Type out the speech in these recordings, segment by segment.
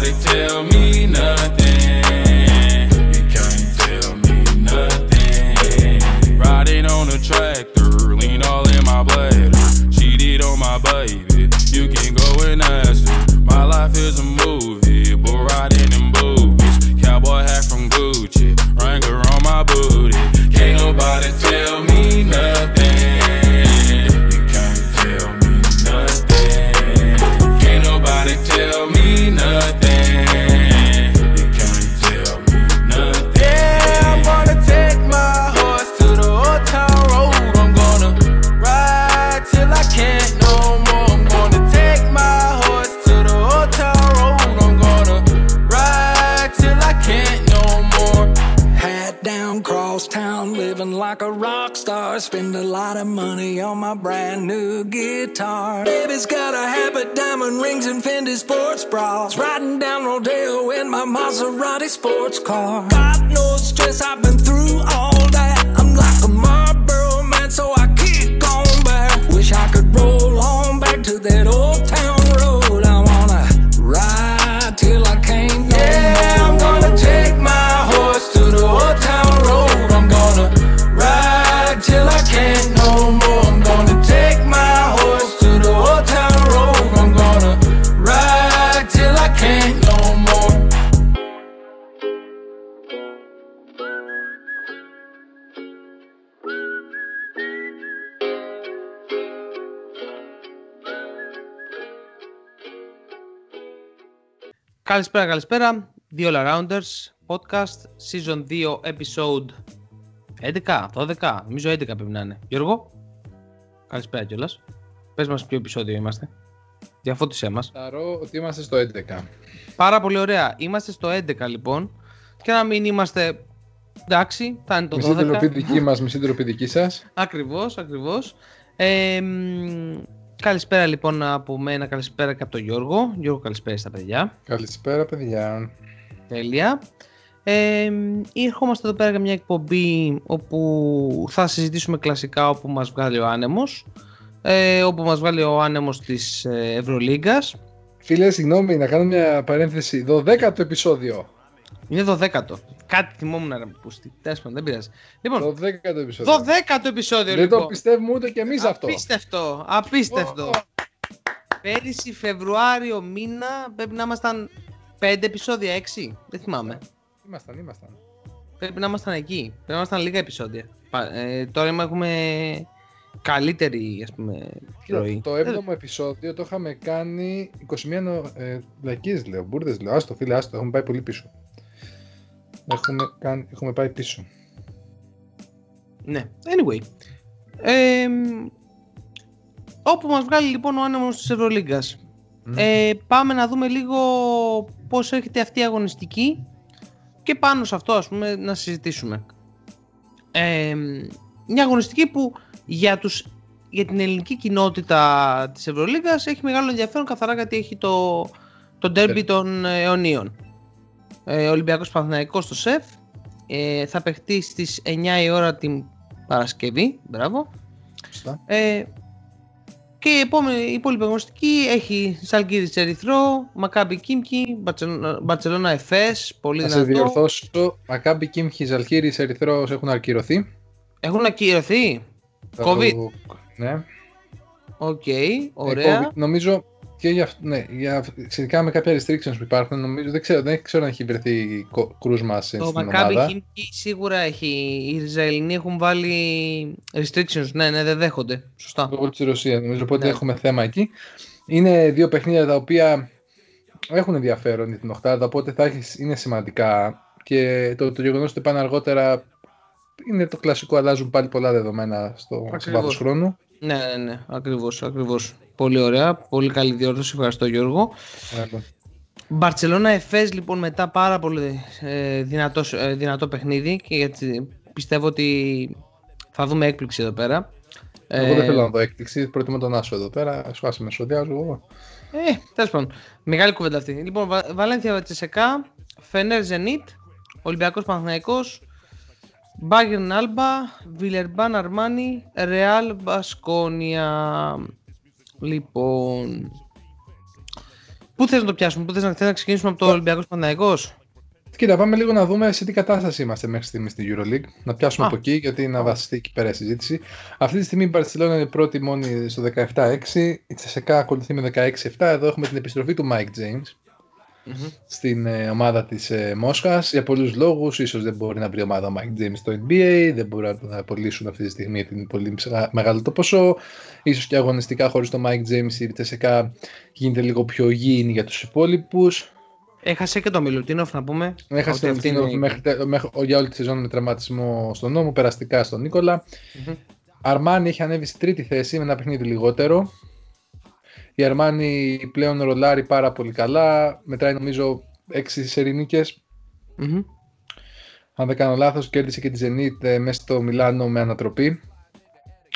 Nobody tell me nothing. Spend a lot of money on my brand new guitar. Baby's got a habit, diamond rings, and Fendi sports bras. Riding down Rodeo in my Maserati sports car. Got no stress, I've been through all that. I'm like a Marlboro man, so I kick on back. Wish I could roll on back to that old Καλησπέρα, καλησπέρα. Δύο All-Rounders podcast season 2 episode 11, 12, νομίζω 11 πρέπει να είναι. Γιώργο, καλησπέρα κιόλας. Πες μας ποιο επεισόδιο είμαστε. Διαφώτισέ μας. Θαρώ ότι είμαστε στο 11. Πάρα πολύ ωραία. Είμαστε στο 11 λοιπόν. Και να μην είμαστε εντάξει, θα είναι το Μισή 12. τροπή δική μας, μισή τροπή δική σας. Ακριβώς, ακριβώς. Ε, μ, καλησπέρα λοιπόν από μένα, καλησπέρα και από τον Γιώργο. Γιώργο, καλησπέρα στα παιδιά. Καλησπέρα παιδιά. Τέλεια. Ε, ερχόμαστε εδώ πέρα για μια εκπομπή όπου θα συζητήσουμε κλασικά όπου μας βγάλει ο άνεμος. Ε, όπου μας βγάλει ο άνεμος της ε, Ευρωλίγκας. Φίλε, συγγνώμη, να κάνω μια παρένθεση. 12ο επεισόδιο. Είναι 12ο. Κάτι θυμόμουν ρε πούστη. Τέλος πάντων, δεν πειράζει. Λοιπόν, 12ο επεισόδιο. 12ο επεισόδιο Δεν λοιπόν. το πιστεύουμε ούτε κι εμείς αυτό. Απίστευτο, απίστευτο. Ω, ω. Πέρυσι Φεβρουάριο μήνα πρέπει να ήμασταν 5 επεισόδια, 6. Δεν θυμάμαι. Ήμασταν, ήμασταν. Πρέπει να ήμασταν εκεί. Πρέπει να ήμασταν λίγα επεισόδια. Πα- Ε, τώρα είμαι- έχουμε καλύτερη ας πούμε ροή. Το 7ο επεισόδιο το είχαμε κάνει 21 νο... ε, βλακίες, λέω, μπουρδες λέω. Άστο φίλε, άστο, έχουμε πάει πολύ πίσω. Έχουμε, κάνει... έχουμε πάει πίσω. Ναι, anyway. Ε, μ, όπου μας βγάλει λοιπόν ο άνεμος της Ευρωλίγκας. Μμ. Ε, πάμε να δούμε λίγο πώς έρχεται αυτή η αγωνιστική και πάνω σε αυτό ας πούμε να συζητήσουμε. Ε, μια αγωνιστική που για, τους, για την ελληνική κοινότητα της Ευρωλίγκας έχει μεγάλο ενδιαφέρον καθαρά γιατί έχει το, το ντέρμπι Derby. των ε, αιωνίων. Ε, Ολυμπιακός Παναθηναϊκός στο ΣΕΦ ε, θα παιχτεί στις 9 η ώρα την Παρασκευή. Μπράβο. Σωστά. Ε, και η επόμενη η υπόλοιπη αγωνιστική έχει Ζαλγκίρις Ερυθρό, Μακάμπι Κίμκι, Μπαρτσελώνα Εφές, πολύ Να σε δυνατό. διορθώσω, Μακάμπι Κίμκι, Ζαλγκίρις, Ερυθρός έχουν ακυρωθεί. Έχουν ακυρωθεί. Θα COVID. το- Ναι. Οκ, Ε, ωραία. COVID, νομίζω και για, αυ- ναι, για, σχετικά με κάποια restrictions που υπάρχουν, νομίζω, δεν ξέρω, δεν ξέρω αν έχει βρεθεί κο- κρούσμα σε, Το στην Μακάμπι ομάδα. Κίμκι σίγουρα έχει. Οι Ισραηλινοί έχουν βάλει restrictions. Ναι, ναι, δεν δέχονται. Σωστά. Λόγω της Ρωσίας, νομίζω, οπότε Ναι. έχουμε θέμα εκεί. Είναι δύο παιχνίδια τα οποία έχουν ενδιαφέρον για την Οχτάδα, οπότε θα έχεις, είναι σημαντικά. Και το, το γεγονός ότι πάνε αργότερα είναι το κλασικό, αλλάζουν πάλι πολλά δεδομένα στο, στο Ακριβώς. βάθος χρόνου. Ναι, ναι, ναι, ακριβώς, ακριβώς. Πολύ ωραία. Πολύ καλή διόρθωση. Ευχαριστώ Γιώργο. Μπαρτσελώνα Εφές λοιπόν μετά πάρα πολύ ε, δυνατός, ε, δυνατό παιχνίδι και γιατί πιστεύω ότι θα δούμε έκπληξη εδώ πέρα. Εγώ δεν θέλω να δω έκπληξη, προτιμώ τον Άσο εδώ πέρα, σου άσε με σοδιάζω εγώ. Ε, τέλος πάντων, μεγάλη κουβέντα αυτή. Λοιπόν, Βαλένθια Τσεσεκά, Φενέρ Ζενίτ, Ολυμπιακός Παναθηναϊκός, Μπάγκερν Άλμπα, Βιλερμπάν Αρμάνι, Ρεάλ Μπασκόνια. Λοιπόν, πού θες να το πιάσουμε, πού θες να, θες να ξεκινήσουμε από το Ολυμπιακός Παναθηναϊκός; Κοίτα, πάμε λίγο να δούμε σε τι κατάσταση είμαστε μέχρι στιγμής στη EuroLeague. Να πιάσουμε Α. από εκεί, γιατί να βασιστεί εκεί πέρα η συζήτηση. Αυτή τη στιγμή η Barcelona είναι πρώτη μόνη στο 17-6. Η Τσεσεκά ακολουθεί με 16-7. Εδώ έχουμε την επιστροφή του Mike James mm-hmm. στην ε, ομάδα της ε, Μόσχας για πολλούς λόγους. Ίσως δεν μπορεί να βρει ομάδα ο Mike James στο NBA, δεν μπορεί να τον απολύσουν αυτή τη στιγμή γιατί είναι πολύ μεγάλο το ποσό. Ίσως και αγωνιστικά χωρίς το Mike James η Τσεσεκά γίνεται λίγο πιο γήινη για τους υπόλοιπους. Έχασε και το Μιλουτίνοφ να πούμε. Έχασε το Μιλουτίνοφ μέχρι, μέχρι, για όλη τη σεζόν με τραυματισμό στον νόμο, περαστικά στον Νίκολα. Mm-hmm. Αρμάνι έχει ανέβει στη τρίτη θέση με ένα παιχνίδι λιγότερο. Η Αρμάνι πλέον ρολάρει πάρα πολύ καλά. Μετράει νομίζω 6 σερινίκες. Mm-hmm. Αν δεν κάνω λάθος, κέρδισε και τη Zenit ε, μέσα στο Μιλάνο με ανατροπή.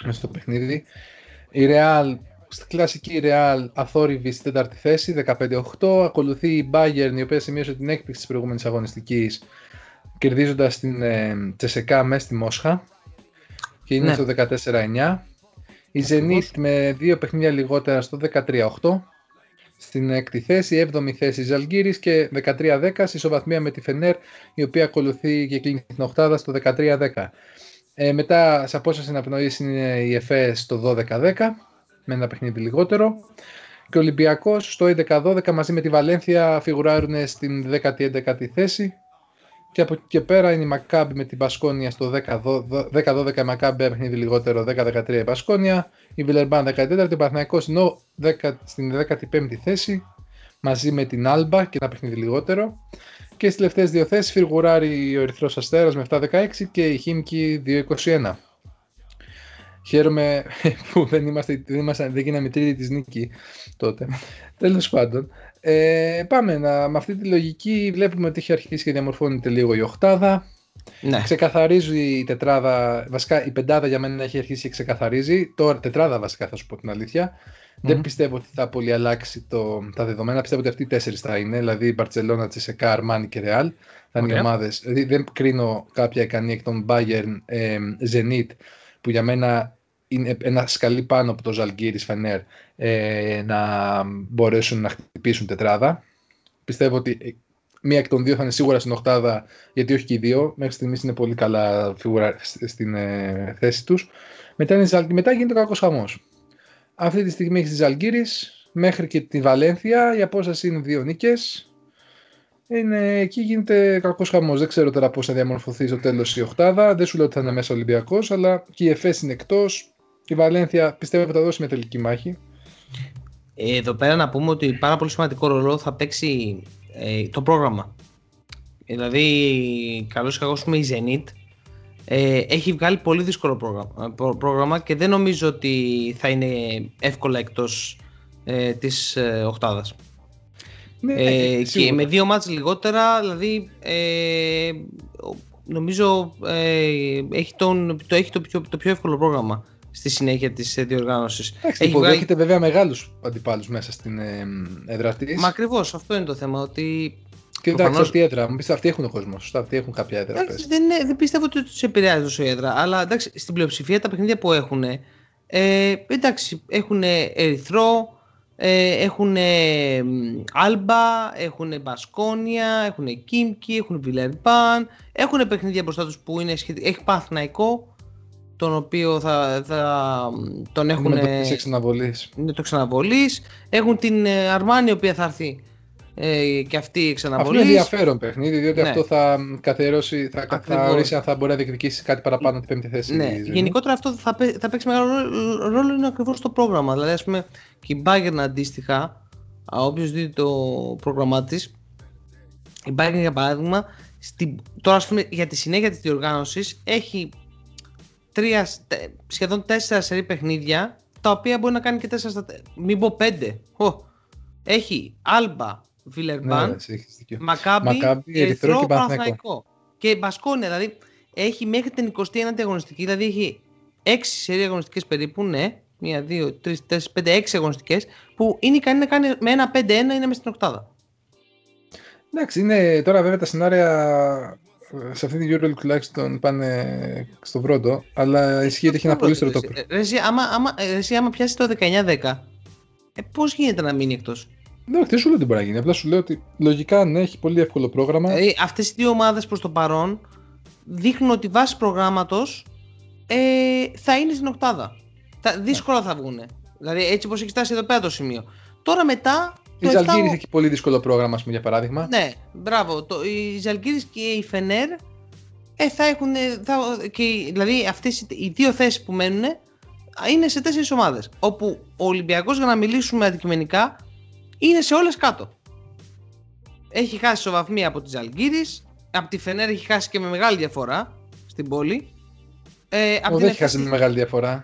Μέσα στο παιχνίδι. Η Real στη κλασική Real αθόρυβη στη τέταρτη θέση, 15-8. Ακολουθεί η Bayern, η οποία σημείωσε την έκπληξη της προηγούμενης αγωνιστικής, κερδίζοντας την ε, Τσεσεκά μέσα στη Μόσχα και είναι ναι. στο 14-9. Η Zenit με δύο παιχνίδια λιγότερα στο 13-8. Στην έκτη θέση, 7η θέση η Ζαλγκύρης και 13-10 σε ισοβαθμία με τη Φενέρ η οποία ακολουθεί και κλείνει την οκτάδα στο 13-10. Ε, μετά σε απόσταση αναπνοής είναι η ΕΦΕ στο 12-10 με ένα παιχνίδι λιγότερο. Και ο Ολυμπιακός στο 11-12 μαζί με τη Βαλένθια φιγουράρουν στην 10η-11η θέση. Και από εκεί και πέρα είναι η Μακάμπη με την Πασκόνια στο 10-12 η Μακάμπη, ένα παιχνίδι λιγότερο, 10-13 η Πασκόνια. Η Βιλερμπάν 14η, ο Παναθυναϊκό στην 15η θέση μαζί με την Άλμπα και ένα παιχνίδι λιγότερο. Και στις τελευταίες δύο θέσεις φιγουράρει ο Ερυθρός Αστέρας με 7-16 και η Χίμκι 2-21. Χαίρομαι που δεν, είμαστε, δεν, είμαστε, δεν γίναμε τρίτη της νίκη τότε. Τέλος πάντων. Ε, πάμε να, με αυτή τη λογική βλέπουμε ότι έχει αρχίσει και διαμορφώνεται λίγο η οχτάδα. Ναι. Ξεκαθαρίζει η τετράδα, βασικά η πεντάδα για μένα έχει αρχίσει και ξεκαθαρίζει. Τώρα τετράδα βασικά θα σου πω την αλήθεια. Δεν πιστεύω ότι θα πολύ αλλάξει το, τα δεδομένα. Πιστεύω ότι αυτοί οι τέσσερις θα είναι, δηλαδή η Μπαρσελόνα, Τσεσεκά, Αρμάνι και Ρεάλ. Θα είναι οι ομάδες. Δηλαδή δεν κρίνω κάποια ικανή εκ των Bayern, ε, Zenit, που για μένα είναι ένα σκαλί πάνω από το Ζαλγκύρι Φενέρ ε, να μπορέσουν να χτυπήσουν τετράδα. Πιστεύω ότι μία εκ των δύο θα είναι σίγουρα στην οχτάδα, γιατί όχι και οι δύο. Μέχρι στιγμής είναι πολύ καλά φίγουρα στην ε, θέση τους. Μετά, μετά γίνεται ο κακός χαμός. Αυτή τη στιγμή έχει τη Ζαλγκύρης μέχρι και τη Βαλένθια. Η απόσταση είναι δύο νίκες. Είναι, εκεί γίνεται κακός χαμός. Δεν ξέρω τώρα πώς θα διαμορφωθεί στο τέλος η Οχτάδα. Δεν σου λέω ότι θα είναι μέσα Ολυμπιακός, αλλά και η ΕΦΕΣ είναι εκτός. Η Βαλένθια πιστεύω θα δώσει μια τελική μάχη. Εδώ πέρα να πούμε ότι πάρα πολύ σημαντικό ρόλο θα παίξει ε, το πρόγραμμα. Δηλαδή, καλώς ή κακό, η Zenit ε, έχει βγάλει πολύ δύσκολο πρόγραμμα, πρόγραμμα και δεν νομίζω ότι θα είναι εύκολα εκτός ε, της ε, οκτάδας. Ναι, ε, και με δύο μάτς λιγότερα, δηλαδή ε, νομίζω ε, έχει, τον, το, έχει το, πιο, το πιο εύκολο πρόγραμμα στη συνέχεια της ε, διοργάνωσης. Εντάξει, υποδέχεται βγάλει... βέβαια μεγάλους αντιπάλους μέσα στην ε, έδρα τη. Μα ακριβώς αυτό είναι το θέμα. Ότι και εντάξει, προφανώς... αυτή η έδρα. Μου αυτοί έχουν κόσμος. Σωστά, αυτοί έχουν κάποια έδρα. Εντάξει, δεν, δεν πιστεύω ότι τους επηρεάζει τόσο η έδρα. Αλλά εντάξει, στην πλειοψηφία τα παιχνίδια που έχουν. Ε, εντάξει, έχουν ερυθρό, ε, έχουν Άλμπα, έχουν Μπασκόνια, έχουν Κίμκι, έχουν Βιλερμπάν. Έχουν παιχνίδια μπροστά τους που είναι σχετικά. Έχει Παθναϊκό τον οποίο θα, θα τον έχουν... Είναι το ξαναβολής. Είναι το ξαναβολής. Έχουν την ε, Αρμάνη, η οποία θα έρθει ε, και αυτή η ξαναβολή. Αυτό είναι ενδιαφέρον παιχνίδι, διότι ναι. αυτό θα καθιερώσει, θα, θα ορίσει αν θα μπορεί να διεκδικήσει κάτι παραπάνω την πέμπτη θέση. Ναι. Γενικότερα αυτό θα, θα παίξει μεγάλο ρόλο, είναι ακριβώς το πρόγραμμα. Δηλαδή, ας πούμε, και η Bayern αντίστοιχα, όποιος δει το πρόγραμμά της, η Bayern για παράδειγμα, στην, τώρα ας πούμε, για τη συνέχεια της διοργάνωσης έχει τρία, σχεδόν τέσσερα σερή παιχνίδια τα οποία μπορεί να κάνει και 4 στα 4. Μην πω 5. Ω. Έχει Άλμπα, Βιλερμπάν, Ναι, εσύ έχεις δίκιο. Μακάμπι, Μακάμπι, Ερυθρό Ερυθρό, και Παναθηναϊκό. Παναθηναϊκό. Και Μπασκόνια, δηλαδή έχει μέχρι την 29η αγωνιστική, δηλαδή έχει 6 σερί αγωνιστικές περίπου, ναι. 1, 2, 3, 4, 5, 6 αγωνιστικές που είναι ικανή να κάνει με ένα 5-1 είναι μέσα στην οκτάδα. Εντάξει, είναι τώρα βέβαια τα σενάρια ε, σε αυτή την EuroLeague τουλάχιστον πάνε στο πρώτο, αλλά ισχύει ότι έχει ένα πολύ στρωτό Ε, Ρε, εσύ, άμα, άμα, ε, εσύ, άμα πιάσει το 19-10, ε, πώς γίνεται να μείνει εκτός; Ναι, δεν σου λέω ότι μπορεί να γίνει. Απλά σου λέω ότι λογικά ναι, έχει πολύ εύκολο πρόγραμμα. Δηλαδή, αυτές οι δύο ομάδες προς το παρόν δείχνουν ότι βάσει προγράμματος ε, θα είναι στην οκτάδα. Θα, δύσκολα θα βγουν. Δηλαδή, έτσι όπως έχει φτάσει εδώ πέρα το σημείο. Τώρα μετά. Η το Ζαλγκύρη 7 έχει πολύ δύσκολο πρόγραμμα, ας πούμε, για παράδειγμα. Ναι, μπράβο. Το, οι Ζαλγκύρης και η Φενέρ ε, θα έχουν. Θα, και, δηλαδή, αυτές οι δύο θέσεις που μένουν είναι σε τέσσερις ομάδες. Όπου ο Ολυμπιακός, για να μιλήσουμε αντικειμενικά, είναι σε όλες κάτω. Έχει χάσει ισοβαθμία από τη Ζαλγκύρης, από τη Φενέρ έχει χάσει και με μεγάλη διαφορά στην πόλη. Ε, απ' Ο, την δεν έχει Εφές χάσει με μεγάλη διαφορά.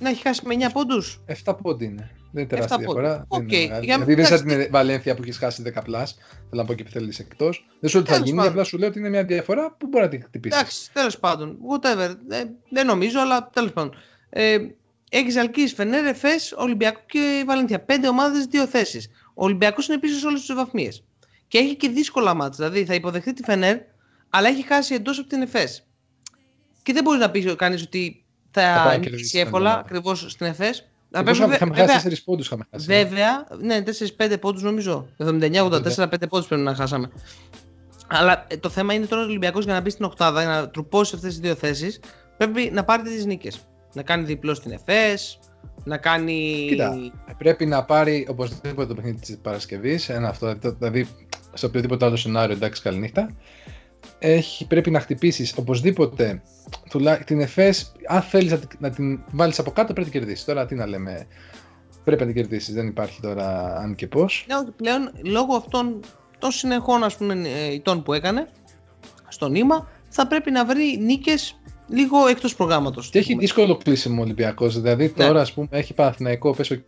Να έχει χάσει με 9 πόντους. 7 πόντοι είναι. Δεν είναι τεράστια Εφτά πόντοι. διαφορά. Δεν Οκ, είναι μεγάλη. για- Δηλαδή δεν είναι σαν εντάξει. την Βαλένθια που έχεις χάσει 10 plus. Θέλω να πω και θέλεις εκτός. Δεν σου λέω ότι θα Τέλος γίνει, πάντων. απλά σου λέω ότι είναι μια διαφορά που μπορεί να την χτυπήσει. Εντάξει, τέλος πάντων. Whatever. Ε, δεν νομίζω, αλλά τέλος πάντων. Ε, έχεις Ζαλγκίρις, Φενέρ, Εφές, Ολυμπιακό και Βαλένθια. Πέντε ομάδες, δύο θέσεις. Ο Ολυμπιακός είναι πίσω σε όλες τις ισοβαθμίες. Και έχει και δύσκολα ματς. Δηλαδή θα υποδεχθεί τη Φενέρ, αλλά έχει χάσει εντός από την Εφές. Και δεν μπορεί να πει κανείς ότι Θα πάει θα να νικήσει κερδίσει εύκολα την ακριβώς στην Εφές. Και πώς είχαμε- είχαμε χάσει 4 πόντους. Είχαμε χάσει. Βέβαια, ναι, 4-5 πόντους νομίζω. 79-84, 5 πόντους πρέπει να χάσαμε. Αλλά ε, το θέμα είναι τώρα ο Ολυμπιακός για να μπει στην Οκτάδα, για να τρουπώσει αυτές τις δύο θέσεις, πρέπει να πάρει τις νίκες. Να κάνει διπλό στην ΕΦΕΣ, να κάνει. Κοίτα, πρέπει να πάρει οπωσδήποτε το παιχνίδι της Παρασκευής. Ένα αυτό, δηλαδή σε οποιοδήποτε άλλο σενάριο, εντάξει, καληνύχτα. Έχει, πρέπει να χτυπήσεις οπωσδήποτε τουλά, την ΕΦΕΣ. Αν θέλεις να, την- να την βάλεις από κάτω, πρέπει να την κερδίσεις. Τώρα τι να λέμε. Πρέπει να την κερδίσεις. Δεν υπάρχει τώρα αν και πώς. Ναι, ότι πλέον λόγω αυτών των συνεχών ας πούμε, ε, ηττών που έκανε στο νήμα, θα πρέπει να βρει νίκες λίγο εκτός προγράμματος. Και έχει δύσκολο κλείσιμο ο Ολυμπιακός. Δηλαδή Ναι. τώρα, ας πούμε, έχει Παναθηναϊκό, πες, οκ,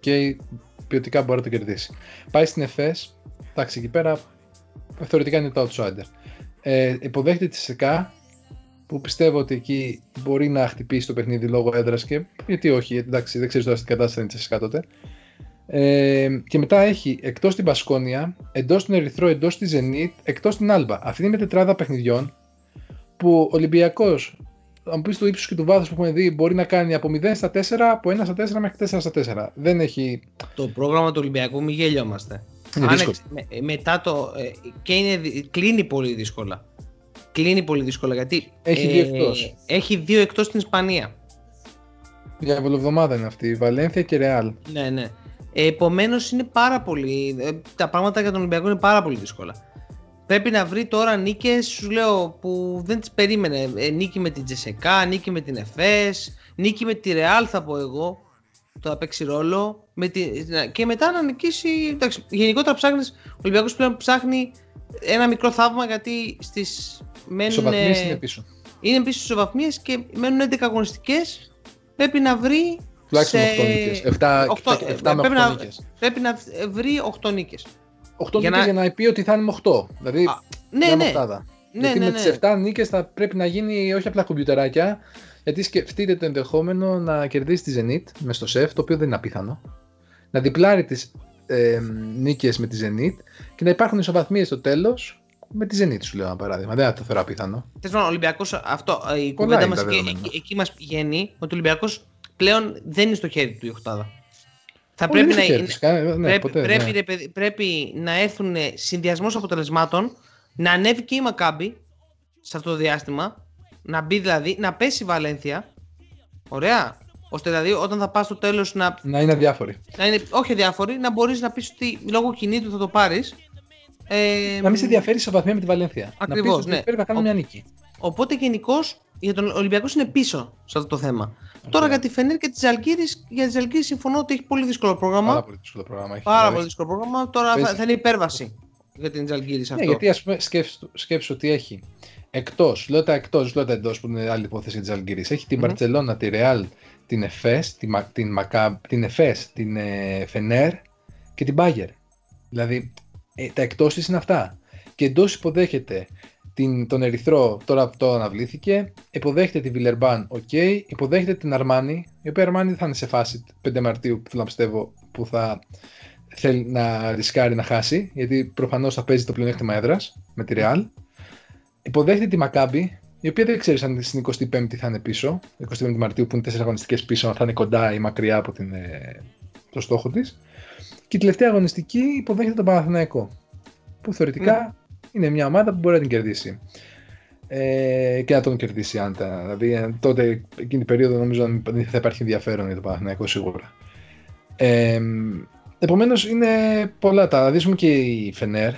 ποιοτικά μπορεί να το κερδίσει. Πάει στην ΕΦΕΣ, εντάξει, εκεί πέρα θεωρητικά είναι το outsider. Ε, υποδέχεται τη ΣΕΚΑ, που πιστεύω ότι εκεί μπορεί να χτυπήσει το παιχνίδι λόγω έδρας και γιατί όχι, εντάξει, δεν ξέρεις τώρα στην κατάσταση είναι της ΣΕΚΑ τότε. Ε, και μετά έχει εκτός την Πασκόνια, εντός την Ερυθρό, εντός τη Zenit, εκτός την Άλμπα. Αυτή είναι μια τετράδα παιχνιδιών που ο Ολυμπιακός, αν μου πεις το ύψος και του βάθου που έχουμε δει, μπορεί να κάνει από 0 στα 4, από 1 στα 4 μέχρι 4 στα 4. Δεν έχει. Το πρόγραμμα του Ολυμπιακού, μην γελιόμαστε. Είναι Αν δύσκολο. εξ- με- μετά το. ε, και είναι, δι- κλείνει πολύ δύσκολα. Κλείνει πολύ δύσκολα γιατί. Έχει δύο εκτός. Έχει δύο εκτός στην Ισπανία. Για εβδομάδα είναι αυτή. Βαλένθια και Ρεάλ. Ναι, ναι. Επομένως είναι πάρα πολύ. ε, Τα πράγματα για τον Ολυμπιακό είναι πάρα πολύ δύσκολα. Πρέπει να βρει τώρα νίκες, σου λέω, που δεν τις περίμενε. Ε, νίκη με την Τζεσεκά, νίκη με την Εφές, νίκη με τη Ρεάλ θα πω εγώ. Το θα παίξει ρόλο. Με τη... Και μετά να νικήσει. Εντάξει, γενικότερα ψάχνεις. Ο Ολυμπιακός πλέον ψάχνει ένα μικρό θαύμα γιατί στις. Μένουν, Ισοβαθμίες είναι πίσω. είναι πίσω στις βαθμίε και μένουν 11 αγωνιστικές. Πρέπει να βρει. Τουλάχιστον σε- 8 νίκες. 7, Οκτώ- 7 με 8 πρέπει να- νίκες. Πρέπει να βρει 8 νίκες. 8 για νίκες να- για να πει ότι θα είναι με 8. Δηλαδή, Α, Ναι, μια ναι. μοχτάδα. Ναι, γιατί ναι, με ναι. τις 7 νίκες θα πρέπει να γίνει όχι απλά κομπιουτεράκια, γιατί σκεφτείτε το ενδεχόμενο να κερδίσει τη Zenit μες στο σεφ, το οποίο δεν είναι απίθανο. Να διπλάρει τις ε, νίκες με τη Zenit και να υπάρχουν ισοβαθμίες στο τέλος με τη Zenit, σου λέω ένα παράδειγμα. Δεν θα το θεωρώ απίθανο. Τέλο πάντων, ο Ολυμπιακός, αυτό ε, η Πολλά κουβέντα είναι μας τα εκεί, δεδομένα. εκεί, εκεί μας πηγαίνει ότι ο Ολυμπιακός πλέον δεν είναι στο χέρι του η Οχτάδα. Θα Όχι, πρέπει δεν να, στο χέρι είναι- της, κα- ναι, πρέπει, ποτέ, πρέπει, ναι. ρε παιδί, πρέπει να έρθουν συνδυασμός αποτελεσμάτων, να ανέβει και η Μακάμπη σε αυτό το διάστημα, να μπει δηλαδή, να πέσει η Βαλένθια. Ωραία. Ώστε δηλαδή όταν θα πας στο τέλος να, Να είναι αδιάφοροι. να είναι όχι αδιάφορη, να μπορείς να πεις ότι λόγω κινήτου θα το πάρεις. Ε, Να μην σε ενδιαφέρει σε βαθμία με τη Βαλένθια. Ακριβώς, να πεις ότι ναι. πρέπει να κάνουμε Ο- μια νίκη. Οπότε γενικώς για τον Ολυμπιακός είναι πίσω σε αυτό το θέμα. Τώρα για τη Φενέρ και της Ζαλγκύρη, για της Ζαλγκύρη συμφωνώ ότι έχει πολύ δύσκολο πρόγραμμα. Πάρα Πάρα, πολύ δύσκολο πρόγραμμα. έχει. πολύ Δηλαδή, δύσκολο πρόγραμμα. Τώρα θα, Παίζει. θα είναι υπέρβαση για την Ζαλγκίρις σε Ναι, αυτό. γιατί ας πούμε σκέψου, σκέψου ότι έχει εκτός, λέω τα εκτός, λέω τα εντός που είναι άλλη υπόθεση για τη Ζαλγκίρις. Έχει την Μμμ. Μπαρσελόνα, τη Ρεάλ, την Εφές, την, την, Μακά, την, Εφές, την ε, Φενέρ και την Μπάγερν. Δηλαδή ε, τα εκτός της είναι αυτά. Και εντός υποδέχεται την, τον Ερυθρό, τώρα αυτό αναβλήθηκε, υποδέχεται τη Βιλερμπάν, οκ, υποδέχεται την Αρμάνη, η οποία Αρμάνη θα είναι σε φάση 5 Μαρτίου, που θέλω να πιστεύω, που θα θέλει να ρισκάρει να χάσει, γιατί προφανώς θα παίζει το πλεονέκτημα έδρας με τη Real. Υποδέχεται τη Μακάμπη, η οποία δεν ξέρεις αν στην 25η θα είναι πίσω, 25η Μαρτίου που είναι 4 αγωνιστικές πίσω, αν θα είναι κοντά ή μακριά από την, ε, το στόχο της. Και η τελευταία αγωνιστική υποδέχεται τον Παναθηναϊκό, που θεωρητικά mm. είναι μια ομάδα που μπορεί να την κερδίσει. Ε, και να τον κερδίσει αν τα, δηλαδή ε, τότε εκείνη την περίοδο νομίζω δεν θα υπάρχει ενδιαφέρον για το Παναθηναϊκό σίγουρα. Ε, Επομένως είναι πολλά τα. Δηλαδή, και η Φενέρ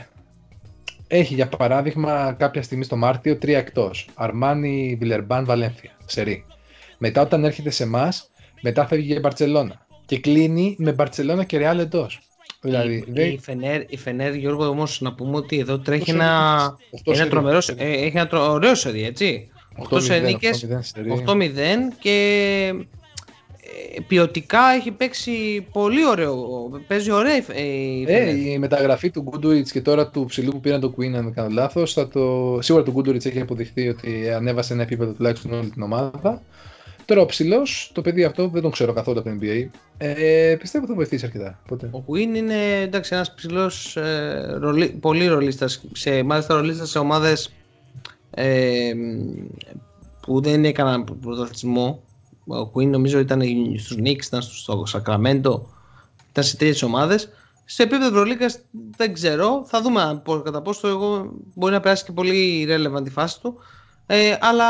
έχει για παράδειγμα κάποια στιγμή στο Μάρτιο τρία εκτός. Αρμάνι, Βιλερμπάν, Βαλένθια. Ξερή. Μετά όταν έρχεται σε εμάς, μετά φεύγει για Μπαρσελόνα. Και κλείνει με Μπαρσελόνα και Ρεάλ εντός. Δηλαδή, η, η, Φενέρ, η Φενέρ, Γιώργο, όμως να πούμε ότι εδώ τρέχει ένα, ένα τρομερό. Ε, έχει ένα τρο, ωραίο σερί, έτσι. 8 νίκες, 8-0 και ποιοτικά έχει παίξει πολύ ωραίο. Παίζει ωραία η ε, η μεταγραφή του Γκούντουριτ και τώρα του ψηλού που πήραν το Queen, αν δεν κάνω λάθος. Το... Σίγουρα το Γκούντουριτ έχει αποδειχθεί ότι ανέβασε ένα επίπεδο τουλάχιστον όλη την ομάδα. Τώρα ο ψηλός, το παιδί αυτό δεν τον ξέρω καθόλου από το NBA. Ε, πιστεύω θα βοηθήσει αρκετά. Ποτέ. Ο Queen είναι εντάξει, ένας ψηλός, ε, ρολί, πολύ ρολίστας. Σε, μάλιστα ρολίστας σε ομάδες ε, που δεν έκαναν πρωταθλητισμό ο Queen νομίζω ήταν στους Knicks, ήταν στο Sacramento, ήταν σε τέτοιες ομάδες. Σε επίπεδο Ευρωλίγκας δεν ξέρω, θα δούμε κατά πόσο εγώ μπορεί να περάσει και πολύ relevant η φάση του. Ε, αλλά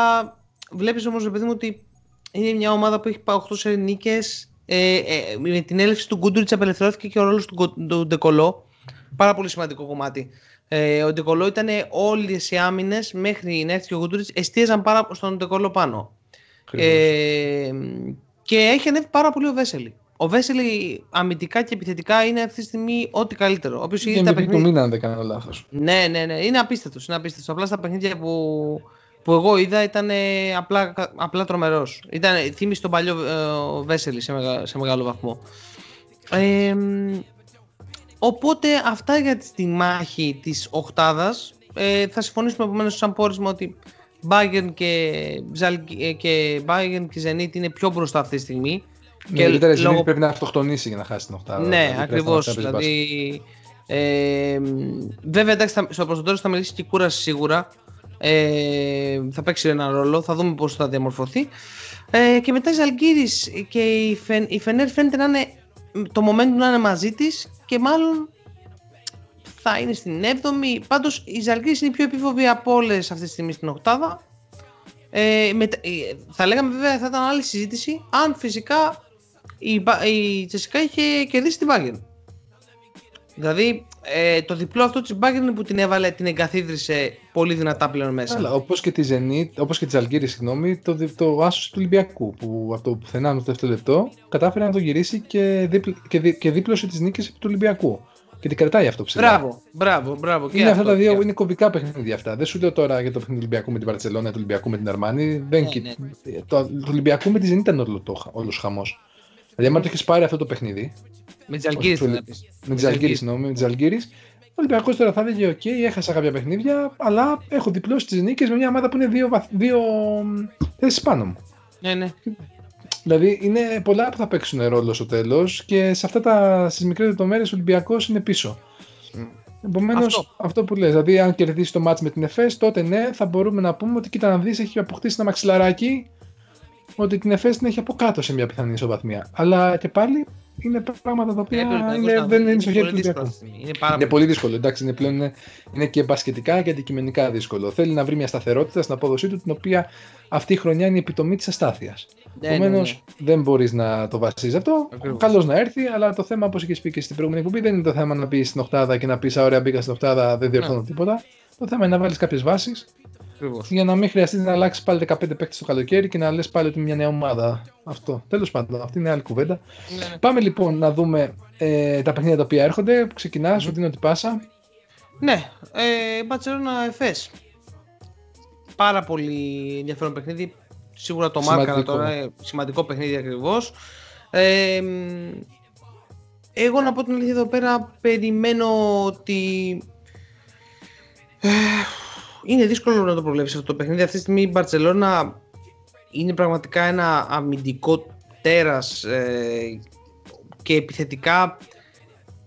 βλέπεις όμως παιδί μου ότι είναι μια ομάδα που έχει πάει 8 σε νίκες, ε, ε, με την έλευση του Γκούντουριτς απελευθερώθηκε και ο ρόλος του, του Ντεκολό. Πάρα πολύ σημαντικό κομμάτι. Ε, ο Ντεκολό ήταν όλες οι άμυνες μέχρι να έρθει ο Γκούντουριτ, εστίαζαν πάρα στον Ντεκολό πάνω. Ε, και έχει ανέβει πάρα πολύ ο Βέσελη. Ο Βέσελη αμυντικά και επιθετικά είναι αυτή τη στιγμή ό,τι καλύτερο. Όποιος είδε τα παιχνίδια. του μήνα, αν δεν κάνω λάθος. Ναι, ναι, ναι. Είναι απίστευτος. Είναι απίστευτος. Απλά στα παιχνίδια που, που εγώ είδα ήταν απλά, απλά τρομερός. Θύμισε τον παλιό ε, Βέσελη σε, σε μεγάλο βαθμό. Ε, οπότε αυτά για τη μάχη της οκτάδας ε, θα συμφωνήσουμε επομένως σαν πόρισμα ότι Bayern και, ε, και Bayern και Zenit είναι πιο μπροστά αυτή τη στιγμή. Ναι, και η λόγω... πρέπει να αυτοκτονήσει για να χάσει την οχτάδα. Ναι, δηλαδή, ακριβώς. Δηλαδή, ε, βέβαια, εντάξει, στο προ θα μιλήσει και η κούραση σίγουρα. Ε, θα παίξει ένα ρόλο, θα δούμε πώς θα διαμορφωθεί. Ε, και μετά η Ζαλγκύρης και η, Φεν, η Φενέρ φαίνεται να είναι το momentum να είναι μαζί της και μάλλον θα είναι στην 7η. Πάντως η Ζαλγκύρη είναι η πιο επίφοβη από όλες αυτή τη στιγμή στην Οκτάδα. Ε, με, ε, θα λέγαμε βέβαια θα ήταν άλλη συζήτηση αν φυσικά η, η Τσεσικά είχε κερδίσει την Bayern. Δηλαδή ε, το διπλό αυτό της Bayern που την έβαλε, την εγκαθίδρυσε πολύ δυνατά πλέον μέσα. Αλλά όπως και τη Zenit, όπως και τη Ζαλγκύρη, συγγνώμη, το, το άσο του Ολυμπιακού που από το πουθενά το δεύτερο λεπτό κατάφερε να το γυρίσει και, δίπλ, και, δι, και δίπλωσε τις νίκες του Ολυμπιακού και την κρατάει αυτό ψηλά. Μπράβο, μπράβο, μπράβο. Είναι αυτά τα δύο, είναι κομβικά παιχνίδια αυτά. Δεν σου λέω τώρα για το παιχνίδι του Ολυμπιακού με την Παρσελόνα, του Ολυμπιακού με την Αρμάνη. Δεν... Ναι, ναι. Το, το Ολυμπιακού με τη δεν ήταν όλο, το, όλος χαμός. Δηλαδή, αν το έχεις πάρει αυτό το παιχνίδι. Με τι Αλγύρε. Με τι Αλγύρε, συγγνώμη, με τι Αλγύρε. Ο Ολυμπιακός τώρα θα έλεγε: Οκ, έχασα κάποια παιχνίδια, αλλά έχω διπλώσει τις νίκες με μια ομάδα που είναι δύο, δύο θέσεις πάνω μου. Ναι, ναι. Δηλαδή είναι πολλά που θα παίξουν ρόλο στο τέλος και σε αυτά τα στις μικρές λεπτομέρειες ο Ολυμπιακός είναι πίσω. Mm. Επομένως, αυτό. αυτό. που λες, δηλαδή αν κερδίσει το ματς με την ΕΦΕΣ, τότε ναι, θα μπορούμε να πούμε ότι κοίτα να δεις, έχει αποκτήσει ένα μαξιλαράκι ότι την ΕΦΕΣ την έχει από κάτω σε μια πιθανή ισοβαθμία. Αλλά και πάλι είναι πράγματα τα οποία είναι, δεν είναι στο χέρι του Ολυμπιακού. Είναι, πάρα είναι πολύ δύσκολο. Εντάξει, είναι πλέον είναι, είναι και μπασκετικά και αντικειμενικά δύσκολο. Θέλει να βρει μια σταθερότητα στην απόδοσή του, την οποία αυτή η χρονιά είναι η επιτομή της αστάθειας. Ναι, Επομένως, ναι, ναι. δεν μπορείς να το βασίζεις αυτό. Καλώς να έρθει, αλλά το θέμα, όπως είχες πει και στην προηγούμενη εκπομπή, δεν είναι το θέμα να πεις στην Οχτάδα και να πεις: Ωραία, μπήκα στην Οχτάδα, δεν διορθώνω ναι. τίποτα. Το θέμα είναι να βάλεις κάποιες βάσεις για να μην χρειαστεί να αλλάξει πάλι 15 παίκτες το καλοκαίρι και να λες πάλι ότι είναι μια νέα ομάδα. Αυτό. Τέλος πάντων, αυτή είναι άλλη κουβέντα. Ναι. Πάμε λοιπόν να δούμε ε, τα παιχνίδια τα οποία έρχονται. Ξεκινάς, σου δίνω την πάσα. Ναι, ε, Μπαρσελόνα Εφέ. Πάρα πολύ ενδιαφέρον παιχνίδι. Σίγουρα το μάρκαρα τώρα, ε, σημαντικό παιχνίδι ακριβώς. Ε, εγώ να πω την αλήθεια εδώ πέρα περιμένω ότι ε, είναι δύσκολο να το προβλέψεις αυτό το παιχνίδι. Αυτή τη στιγμή η Μπαρτσελώνα είναι πραγματικά ένα αμυντικό τέρας ε, και επιθετικά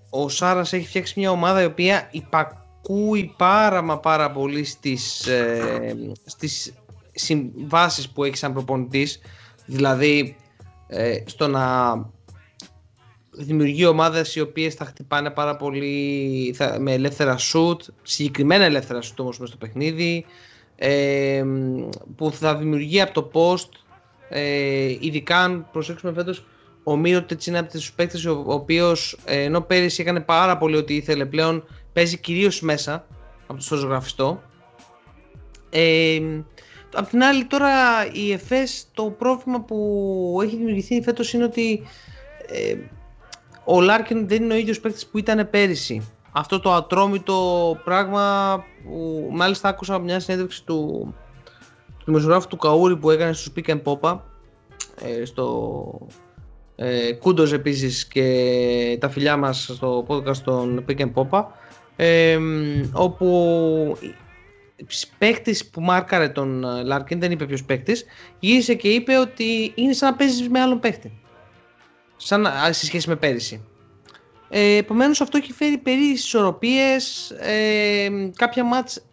ο Σάρας έχει φτιάξει μια ομάδα η οποία υπακούει πάρα μα πάρα πολύ στις, ε, στις συμβάσεις που έχεις σαν προπονητής δηλαδή ε, στο να δημιουργεί ομάδες οι οποίες θα χτυπάνε πάρα πολύ θα, με ελεύθερα σουτ, συγκεκριμένα ελεύθερα σουτ όμως μέσα στο παιχνίδι ε, που θα δημιουργεί από το post ε, ειδικά αν προσέξουμε φέτος ο Μύρωτετς είναι από τους παίκτες ο, ο οποίος ε, ενώ πέρυσι έκανε πάρα πολύ ό,τι ήθελε πλέον παίζει κυρίως μέσα από το ζωγραφιστό. Ε, Απ' την άλλη τώρα η ΕΦΕΣ το πρόβλημα που έχει δημιουργηθεί φέτος είναι ότι ε, ο Λάρκιν δεν είναι ο ίδιος παίκτης που ήταν πέρυσι. Αυτό το ατρόμητο πράγμα που μάλιστα άκουσα από μια συνέντευξη του, του δημοσιογράφου του Καούρη που έκανε στο Pick and Pop ε, στο ε, Κούντος επίσης και τα φιλιά μας στο podcast των Pick and Pop ε, όπου παίκτης που μάρκαρε τον Λάρκιν, δεν είπε ποιος παίκτης, γύρισε και είπε ότι είναι σαν να παίζεις με άλλον παίκτη. Σαν σε σχέση με πέρυσι. Ε, Επομένως αυτό έχει φέρει περί ισορροπίες. Ε, κάποια μάτς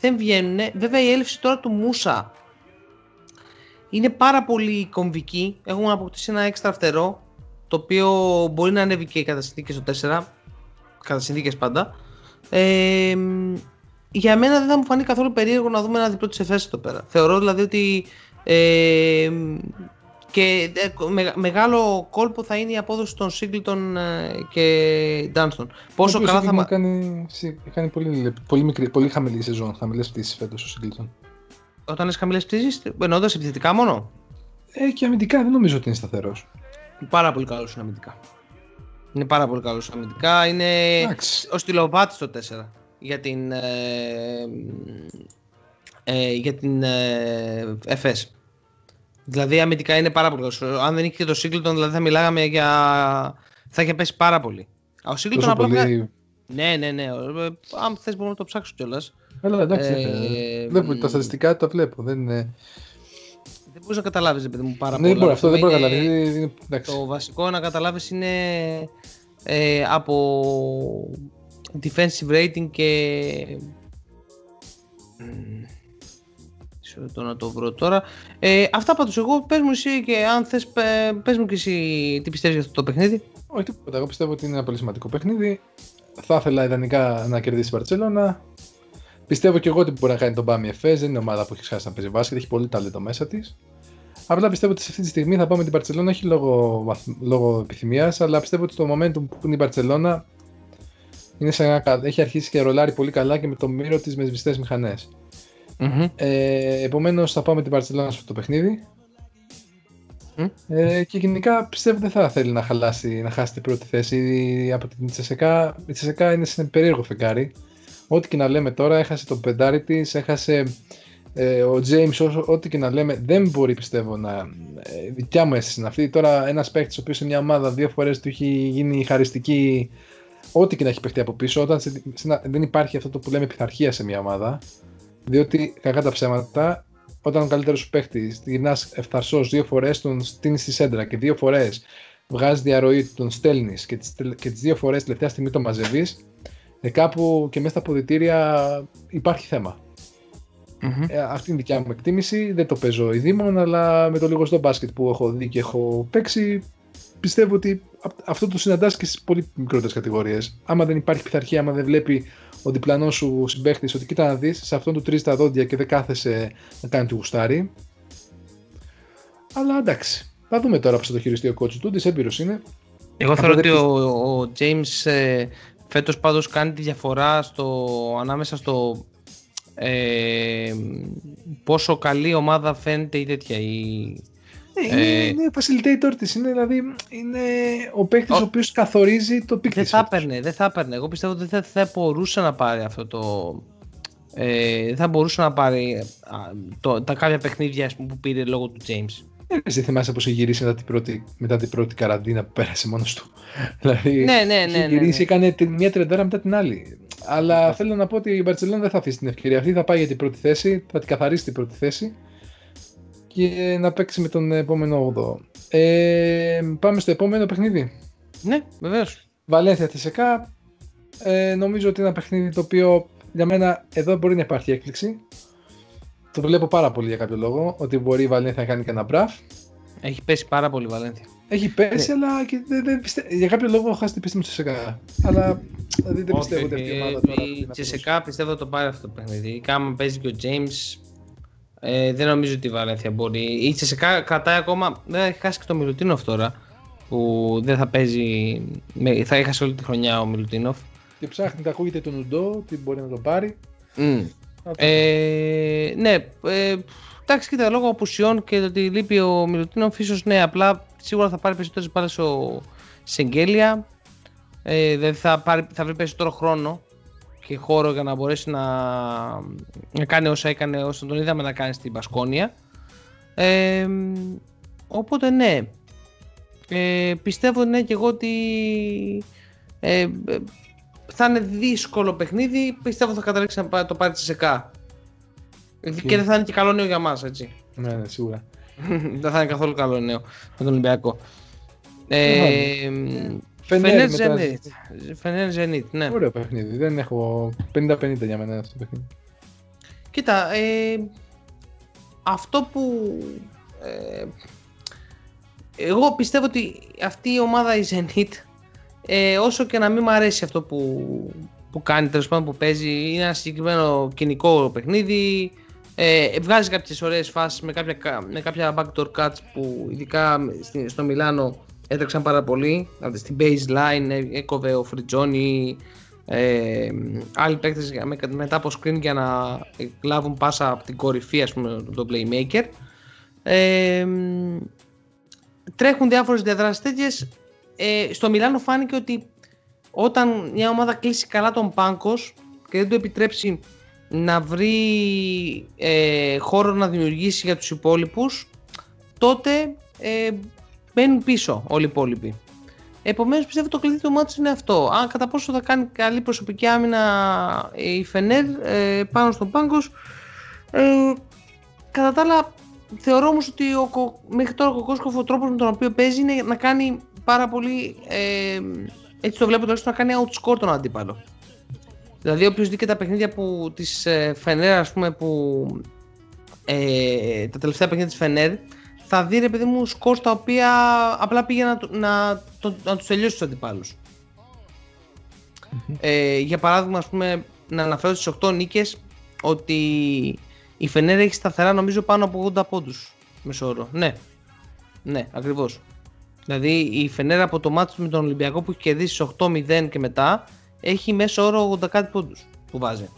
δεν βγαίνουν. Βέβαια η έλευση τώρα του Μούσα είναι πάρα πολύ κομβική. Έχουμε αποκτήσει ένα έξτρα φτερό το οποίο μπορεί να ανέβει και κατά συνθήκε στο 4. Κατά συνθήκε πάντα. Ε, για μένα δεν θα μου φανεί καθόλου περίεργο να δούμε ένα διπλό της ΕΦΕΣ εδώ πέρα. Θεωρώ δηλαδή ότι ε, και ε, μεγάλο κόλπο θα είναι η απόδοση των Σίγκλτον ε, και Ντάνστον. Πόσο καλά θα μα... Κάνει, κάνει πολύ, πολύ, μικρή, πολύ χαμηλή σεζόν, χαμηλές πτήσεις φέτος ο Σίγκλτον. Όταν λες χαμηλές πτήσεις, εννοώντας επιθετικά μόνο; Ε, και αμυντικά δεν νομίζω ότι είναι σταθερός. Πάρα πολύ καλός αμυντικά. Είναι πάρα πολύ καλός αμυντικά. Είναι Άξι. ο στυλοβάτης το 4 για την, ε, ε, για την ε, FS. Δηλαδή αμυντικά είναι πάρα πολύ Αν δεν είχε το Σίγκλτον, δηλαδή θα μιλάγαμε για... θα είχε πέσει πάρα πολύ. Ο Σίγκλτον απλά... Πολύ... Ναι, ναι, ναι. Αν θες μπορούμε να το ψάξω κιόλας. Έλα, εντάξει. Ε, βλέπω, τα στατιστικά τα βλέπω. Δεν είναι... Δεν μπορείς να καταλάβεις, παιδί μου, πάρα ναι, πολύ. Δεν αυτό δεν μπορεί να καταλάβεις. Το βασικό να καταλάβεις είναι ε, από defensive rating και το να το βρω τώρα. Ε, αυτά πάντως εγώ, πες μου εσύ και αν θες, πες μου και εσύ τι πιστεύεις για αυτό το παιχνίδι. Όχι τίποτα, εγώ πιστεύω ότι είναι ένα πολύ σημαντικό παιχνίδι. Θα ήθελα ιδανικά να κερδίσει η Βαρτσελώνα. Πιστεύω και εγώ ότι μπορεί να κάνει τον Μπάμι Εφές, δεν είναι ομάδα που έχει χάσει να παίζει μπάσκετ, έχει πολύ ταλέντο μέσα της. Απλά πιστεύω ότι σε αυτή τη στιγμή θα πάμε την Παρσελόνα, όχι λόγω, λόγω επιθυμίας, αλλά πιστεύω ότι στο momentum που είναι η Παρσελόνα είναι σαν έχει αρχίσει και ρολάρει πολύ καλά και με το μύρο της με σβηστέ μηχανές. Mm-hmm. Ε, Επομένως θα πάμε την Παρσελόνα σε αυτό το παιχνίδι. Ε, και γενικά πιστεύω δεν θα θέλει να, χαλάσει, να χάσει την πρώτη θέση από την Τσεσεκά. Η Τσεσεκά είναι σε ένα περίεργο φεγγάρι. Ό,τι και να λέμε τώρα, έχασε το πεντάρι της, έχασε ε, ο James, ό,τι και να λέμε, δεν μπορεί πιστεύω να. Ε, δικιά μου αίσθηση είναι αυτή. Τώρα, ένας παίκτης ο οποίος σε μια ομάδα δύο φορές του έχει γίνει χαριστική ό,τι και να έχει παιχτεί από πίσω, όταν σε, σε, δεν υπάρχει αυτό το που λέμε πειθαρχία σε μια ομάδα. Διότι κακά τα ψέματα, όταν ο καλύτερος σου παίχτης γυρνάς ευθαρσός δύο φορές, τον στείνεις στη σέντρα και δύο φορές βγάζεις διαρροή, τον στέλνεις και τις δύο φορές τελευταία στιγμή το μαζεύεις, ε, κάπου και μέσα στα αποδητήρια υπάρχει θέμα. Mm-hmm. Ε, αυτή είναι η δικιά μου εκτίμηση. Δεν το παίζω ειδήμων, αλλά με το λίγο στο μπάσκετ που έχω δει και έχω παίξει, πιστεύω ότι αυτό το συναντάς και στις πολύ μικρότερες κατηγορίες. Άμα δεν υπάρχει πειθαρχία, άμα δεν βλέπει ο διπλανός σου συμπαίχτης ότι κοίτα να δεις, σε αυτόν του τρει τα δόντια και δεν κάθεσαι να κάνει του γουστάρι. Αλλά εντάξει. Θα δούμε τώρα πώς θα το χειριστεί ο κότσου του. Τη έμπειρος είναι. Εγώ θεωρώ ότι ο, ο James ε, φέτος πάντως κάνει τη διαφορά στο, ανάμεσα στο ε, πόσο καλή ομάδα φαίνεται η τέτοια η, ναι, είναι, ε, είναι facilitator της. Είναι, δηλαδή, είναι ο παίκτης ο, ο οποίος καθορίζει το pick Δεν θα έπαιρνε, δεν θα έπαιρνε. Εγώ πιστεύω ότι δεν θα, θα μπορούσε να πάρει αυτό το, ε, θα μπορούσε να πάρει το, τα κάποια παιχνίδια που πήρε λόγω του James. Ε, εσύ θυμάσαι πως είχε γυρίσει μετά την πρώτη, μετά την πρώτη καραντίνα που πέρασε μόνος του. δηλαδή, ναι, ναι, ναι, ναι, γυρίσει, ναι. έκανε μία τριαντάρα μετά την άλλη. Αλλά θέλω να πω ότι η Μπαρτσελόνα δεν θα αφήσει την ευκαιρία αυτή. Θα πάει για την πρώτη θέση, θα την καθαρίσει την πρώτη θέση και να παίξει με τον επόμενο 8. Ε, πάμε στο επόμενο παιχνίδι. Ναι, βεβαίως. Βαλένθια Τεσεκά. Ε, νομίζω ότι είναι ένα παιχνίδι το οποίο για μένα εδώ μπορεί να υπάρχει έκπληξη. Το βλέπω πάρα πολύ για κάποιο λόγο ότι μπορεί η Βαλένθια να κάνει και ένα μπραφ. Έχει πέσει πάρα πολύ η Βαλένθια. Έχει πέσει, ναι. αλλά και δεν, δεν πιστε... για κάποιο λόγο έχω χάσει την πίστη μου στη Τσεσεκά. αλλά δηλαδή, δεν πιστεύω ότι αυτή η ομάδα τώρα. Η Τσεσεκά πιστεύω το πάρει αυτό το παιχνίδι. Κάμα παίζει και ο James. Ε, δεν νομίζω ότι η Βαλένθια μπορεί. Η Τσεσεκά κρατάει ακόμα. Δεν έχει χάσει και το Μιλουτίνοφ τώρα. Που δεν θα παίζει. Θα έχασε όλη τη χρονιά ο Μιλουτίνοφ. Και ψάχνει, ακούγεται τον Ουντό, τι μπορεί να το πάρει. Mm. Ε, ναι, ε, εντάξει, κοίτα, λόγω απουσιών και ότι λείπει ο Μιλουτίνοφ, ίσως ναι, απλά σίγουρα θα πάρει περισσότερες μπάλες ο Σεγγέλια. Ε, δηλαδή θα, πάρει, θα βρει περισσότερο χρόνο και χώρο για να μπορέσει να, να κάνει όσα έκανε όσο τον είδαμε να κάνει στην Πασκόνια. Ε, οπότε ναι, ε, πιστεύω ναι και εγώ ότι ε, θα είναι δύσκολο παιχνίδι. Πιστεύω θα καταλήξει να το πάρει τη ΣΕΚΑ. Και δεν θα είναι και καλό νέο για μας, έτσι. Ναι, ναι, σίγουρα. δεν θα είναι καθόλου καλό νέο με τον Ολυμπιακό. Ε, Φενέρ Ζενίτ. Φενέρ Ζενίτ, ναι. Ωραίο παιχνίδι. Δεν έχω 50-50 για μένα αυτό το παιχνίδι. Κοίτα, ε, αυτό που ε, εγώ πιστεύω ότι αυτή η ομάδα η Zenit ε, όσο και να μην μου αρέσει αυτό που, που κάνει τέλος πάντων που παίζει είναι ένα συγκεκριμένο κοινικό παιχνίδι ε, βγάζει κάποιες ωραίες φάσεις με κάποια, με κάποια backdoor cuts που ειδικά στο Μιλάνο έτρεξαν πάρα πολύ. Δηλαδή στην baseline έκοβε ο Φριτζόνι ε, άλλοι παίκτες μετά από screen για να λάβουν πάσα από την κορυφή ας πούμε το playmaker. Ε, τρέχουν διάφορες διαδράσεις τέτοιες. Ε, στο Μιλάνο φάνηκε ότι όταν μια ομάδα κλείσει καλά τον Πάγκος και δεν του επιτρέψει να βρει ε, χώρο να δημιουργήσει για τους υπόλοιπους τότε ε, μπαίνουν πίσω όλοι οι υπόλοιποι. Επομένως πιστεύω το κλειδί του μάτς είναι αυτό. Αν κατά πόσο θα κάνει καλή προσωπική άμυνα η Φενέρ ε, πάνω στον Πάγκος ε, κατά τα άλλα θεωρώ όμως ότι ο, μέχρι τώρα ο Κόσκοφ ο τρόπος με τον οποίο παίζει είναι να κάνει πάρα πολύ. Ε, έτσι το βλέπω τουλάχιστον να κάνει outscore τον αντίπαλο. Δηλαδή, όποιος δει και τα παιχνίδια που της ε, Φενέρ, ας πούμε, που. Ε, τα τελευταία παιχνίδια της Φενέρ, θα δει ρε παιδί μου σκορ τα οποία απλά πήγε να, να, να, να τους τελειώσει τους αντιπάλους. Ε, για παράδειγμα, ας πούμε, να αναφέρω στις 8 νίκες ότι η Φενέρ έχει σταθερά νομίζω πάνω από 80 πόντους μεσόωρο. Ναι, ναι, ακριβώς. Δηλαδή η Φενέρα από το μάτι με τον Ολυμπιακό που έχει κερδίσει 8-0 και μετά έχει μέσω όρο 80 κάτι πόντους που βάζει.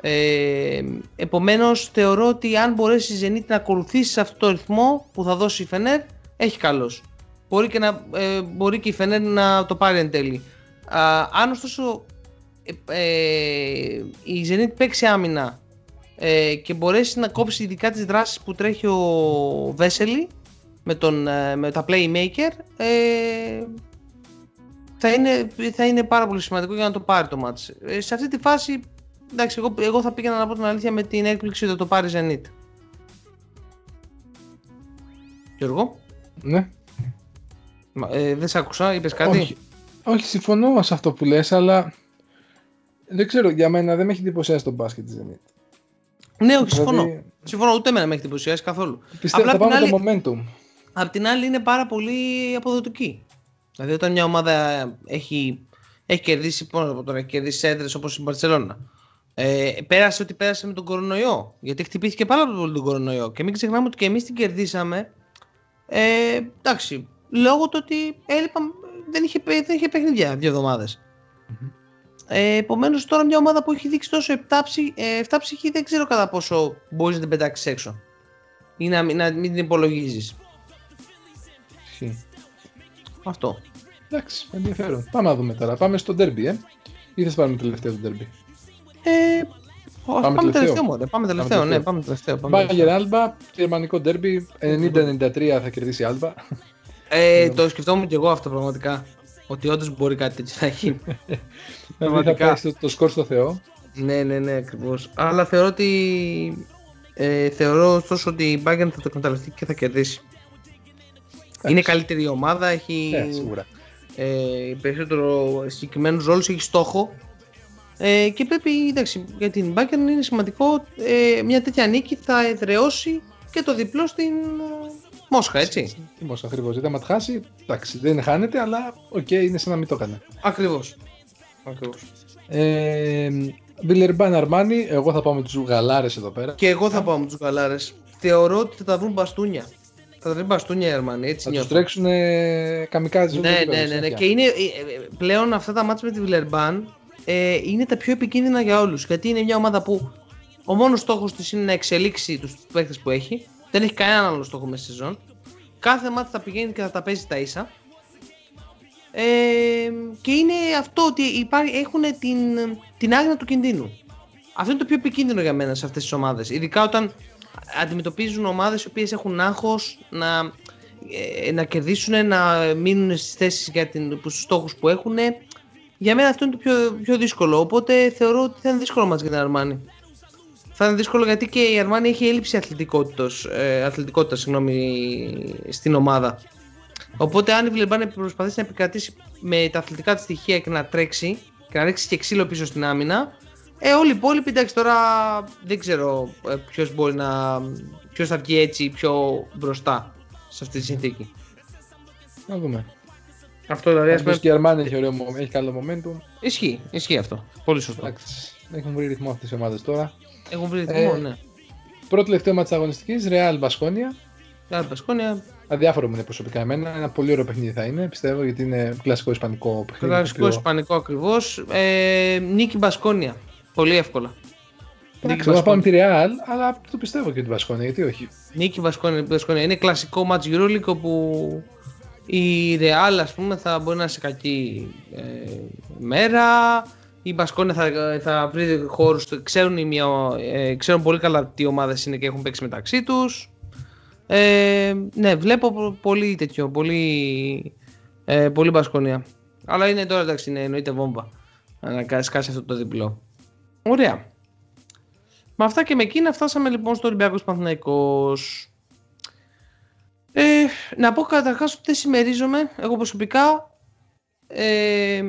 Ε, Επομένως, θεωρώ ότι αν μπορέσει η Zenit να ακολουθήσει σε αυτό το ρυθμό που θα δώσει η Φενέρ, έχει καλώ. Μπορεί, και ε, μπορεί και η Φενέρ να το πάρει εν τέλει. Α, αν ωστόσο ε, ε, η Zenit παίξει άμυνα ε, και μπορέσει να κόψει ειδικά τις δράσεις που τρέχει ο Βέσελη με, τον, ε, με τα playmaker ε, θα, είναι, θα είναι πάρα πολύ σημαντικό για να το πάρει το match. Ε, σε αυτή τη φάση, εντάξει, εγώ, εγώ θα πήγαινα να πω την αλήθεια με την έκπληξη ότι το πάρει Zenit. Γιώργο; Ναι. Ε, δεν σε άκουσα, είπες κάτι; Όχι, όχι, συμφωνώ σε αυτό που λες, αλλά δεν ξέρω, για μένα δεν με έχει εντυπωσιάσει το μπάσκετ της Zenit. Ναι, όχι, συμφωνώ. Δηλαδή... Συμφωνώ, ούτε εμένα με έχει εντυπωσιάσει καθόλου. Πιστεύω θα πάμε το momentum. Απ' την άλλη είναι πάρα πολύ αποδοτική. Δηλαδή όταν μια ομάδα έχει, έχει κερδίσει, πώς να έχει κερδίσει έδρες όπως η Μπαρτσελώνα. Ε, πέρασε ότι πέρασε με τον κορονοϊό. Γιατί χτυπήθηκε πάρα πολύ τον κορονοϊό. Και μην ξεχνάμε ότι και εμείς την κερδίσαμε. Ε, εντάξει, λόγω του ότι έλειπα, δεν είχε, δεν είχε παιχνίδια δύο εβδομάδες. Mm-hmm. Ε, Επομένως, τώρα μια ομάδα που έχει δείξει τόσο 7, ε, ψυχή δεν ξέρω κατά πόσο μπορείς να την πετάξεις έξω ή να, να μην την υπολογίζεις. Αυτό. Εντάξει, ενδιαφέρον. Πάμε να δούμε τώρα. Πάμε στο derby, ε. Ή θες πάρουμε το τελευταίο του derby. Ε, πάμε, πάμε τελευταίο. τελευταίο μωρέ. Πάμε τελευταίο, ναι, πάμε τελευταίο. Μπάγκερ Άλμπα, γερμανικό ντέρμπι, 90-93 θα κερδίσει η Άλμπα. Ε, το σκεφτόμουν και εγώ αυτό πραγματικά. Ότι όντως μπορεί κάτι τέτοιο να γίνει. πραγματικά. Θα το, το σκορ στο Θεό. Ναι, ναι, ναι, ακριβώς. Αλλά θεωρώ ότι. Ε, θεωρώ ωστόσο ότι η Bayern θα το εκμεταλλευτεί και θα κερδίσει. Είναι καλύτερη η ομάδα, έχει ε, σίγουρα. Ε, περισσότερο συγκεκριμένους ρόλους, έχει στόχο. Ε, και πρέπει, εντάξει, για την Bayern είναι σημαντικό ε, μια τέτοια νίκη θα εδραιώσει και το διπλό στην ε, Μόσχα, έτσι. Τη Μόσχα, ακριβώς. Γιατί άμα τη χάσει, εντάξει, δεν χάνεται, αλλά OK, okay, είναι σαν να μην το έκανε. Ακριβώς. Ακριβώς. Ε, Βιλερμπάν Αρμάνι, εγώ θα πάω με τους γαλάρες εδώ πέρα. Και εγώ θα πάω με τους γαλάρες. Θεωρώ ότι θα τα βρουν μπαστούνια. Θα τα βρουν μπαστούνια οι Αρμάνι, έτσι Θα τους τρέξουν ε, καμικά Ναι, ναι, ναι, ναι. Και είναι ε, ε, πλέον αυτά τα μάτια με τη Βιλερμπάν ε, είναι τα πιο επικίνδυνα για όλους. Γιατί είναι μια ομάδα που ο μόνος στόχος της είναι να εξελίξει τους παίχτε που έχει. Δεν έχει κανέναν άλλο στόχο μέσα στη σεζόν. Κάθε μάτι θα πηγαίνει και θα τα παίζει τα ίσα. Ε, και είναι αυτό ότι υπάρχει, έχουν την, την άγνοια του κινδύνου. Αυτό είναι το πιο επικίνδυνο για μένα σε αυτές τις ομάδες. Ειδικά όταν αντιμετωπίζουν ομάδες οι οποίες έχουν άγχος να, ε, να κερδίσουν, να μείνουν στις θέσεις για την, στους στόχους που έχουν. Για μένα αυτό είναι το πιο, πιο δύσκολο. Οπότε θεωρώ ότι θα είναι δύσκολο μας για την Αρμάνη θα είναι δύσκολο γιατί και η Αρμάνη έχει έλλειψη αθλητικότητας, ε, αθλητικότητας συγγνώμη, στην ομάδα. Οπότε αν η Βιλεμπάν προσπαθήσει να επικρατήσει με τα αθλητικά της στοιχεία και να τρέξει και να ρίξει και ξύλο πίσω στην άμυνα, ε, όλοι οι υπόλοιποι εντάξει τώρα δεν ξέρω ε, ποιος μπορεί να. ποιος θα βγει έτσι πιο μπροστά σε αυτή τη συνθήκη. Να δούμε. Αυτό δηλαδή. Ας και η Αρμάνη έχει, ωραίο, έχει καλό momentum. Ισχύει, ισχύει αυτό. Πολύ σωστό. Εντάξει, έχουν βρει ρυθμό αυτές οι ομάδες τώρα. Έχουν βρει ρυθμό, ε, ναι. Πρώτο τελευταίο μάτι αγωνιστικής, Real Μπασκόνια. Real Μπασκόνια. Αδιάφορο μου είναι προσωπικά εμένα. Ένα πολύ ωραίο παιχνίδι θα είναι, πιστεύω, γιατί είναι κλασικό ισπανικό παιχνίδι. Κλασικό ισπανικό ακριβώς. Ε, νίκη Μπασκόνια. Πολύ εύκολα. Εντάξει, θα πάμε τη Real, αλλά το πιστεύω και την Μπασκόνια, γιατί όχι. Νίκη Μπασκόνια. Είναι κλασικό match EuroLeague όπου η Real ας πούμε θα μπορεί να είναι σε κακή ε, μέρα η Μπασκόνια θα, θα βρει χώρους, ξέρουν, μια, ε, ξέρουν πολύ καλά τι ομάδες είναι και έχουν παίξει μεταξύ τους. Ε, ναι, βλέπω πολύ τέτοιο, πολύ, ε, πολύ Μπασκόνια. Αλλά είναι τώρα εντάξει, είναι, εννοείται βόμβα να σκάσει αυτό το διπλό. Ωραία. Με αυτά και με εκείνα φτάσαμε λοιπόν στο Ολυμπιακός Παναθηναϊκός. Ε, να πω καταρχάς ότι δεν συμμερίζομαι εγώ προσωπικά ε,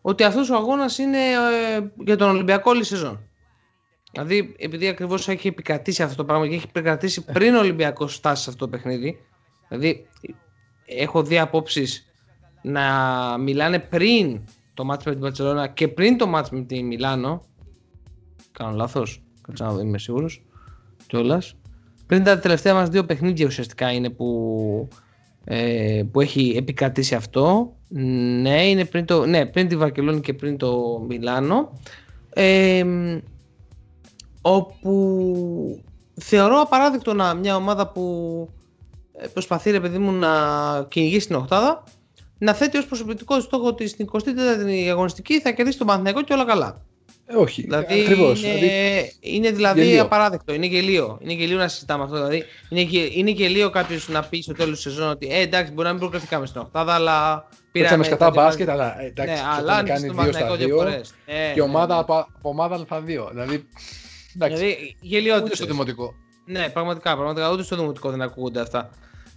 ότι αυτός ο αγώνας είναι ε, για τον Ολυμπιακό όλη σεζόν. Δηλαδή, επειδή ακριβώς έχει επικρατήσει αυτό το πράγμα και έχει επικρατήσει πριν ο Ολυμπιακός φτάσει σε αυτό το παιχνίδι. Δηλαδή, έχω δει απόψεις να μιλάνε πριν το μάτι με την Παρσελόνα και πριν το μάτι με τη Μιλάνο. Κάνω λάθος. Κάτσε να δω, είμαι σίγουρος. Κιόλας. Πριν τα τελευταία μας δύο παιχνίδια ουσιαστικά είναι που, ε, που έχει επικρατήσει αυτό. Ναι, είναι πριν, το, ναι, πριν τη Βαρκελόνη και πριν το Μιλάνο. Ε, όπου θεωρώ απαράδεκτο να μια ομάδα που ε, προσπαθεί ρε παιδί μου να κυνηγήσει την οχτάδα να θέτει ως προσωπικό στόχο ότι στην 24η αγωνιστική θα κερδίσει τον Παναθηναϊκό και όλα καλά. Ε, όχι, δηλαδή, ακριβώς. Είναι δηλαδή, είναι δηλαδή γελίο. απαράδεκτο, είναι γελίο. Είναι γελίο να συζητάμε αυτό. Δηλαδή, είναι, είναι γελίο κάποιος να πει στο τέλος της σεζόν ότι ε, εντάξει, μπορεί να μην προκριθήκαμε στην Οχτάδα, αλλά πήραμε. σκατά μπάσκετ, αλλά ε, εντάξει, ναι, αλλά κάνει δύο στα δύο. Ε, και ομάδα ναι, από ομάδα Α2. Δηλαδή, εντάξει, δηλαδή γελιότητες. Ούτε στο δημοτικό. Ναι, πραγματικά, πραγματικά ούτε στο δημοτικό δεν ακούγονται αυτά.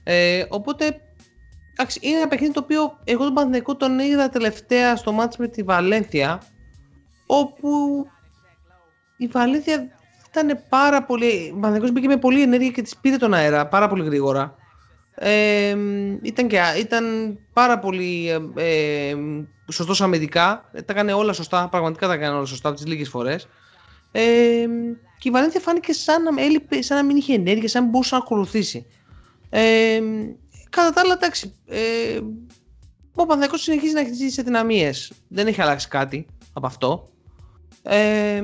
Ε, οπότε εντάξει, είναι ένα παιχνίδι το οποίο εγώ τον Παναθηναϊκό τον είδα τελευταία στο μάτς με τη Βαλένθια όπου η Βαλένθια ήταν πάρα πολύ. Ο Παναθηναϊκός μπήκε με πολύ ενέργεια και της πήρε τον αέρα πάρα πολύ γρήγορα. Ε, ήταν, και, ήταν πάρα πολύ ε, ε, σωστός αμυντικά. Τα έκανε όλα σωστά, πραγματικά τα έκανε όλα σωστά από τις λίγες φορές. Ε, και η Βαλένθια φάνηκε σαν να, έλειπε, σαν να μην είχε ενέργεια, σαν να μπορούσε να ακολουθήσει. Ε, κατά τα άλλα, εντάξει, ε, ο Παναθηναϊκός συνεχίζει να έχει τις αδυναμίες. Δεν έχει αλλάξει κάτι από αυτό. Ε,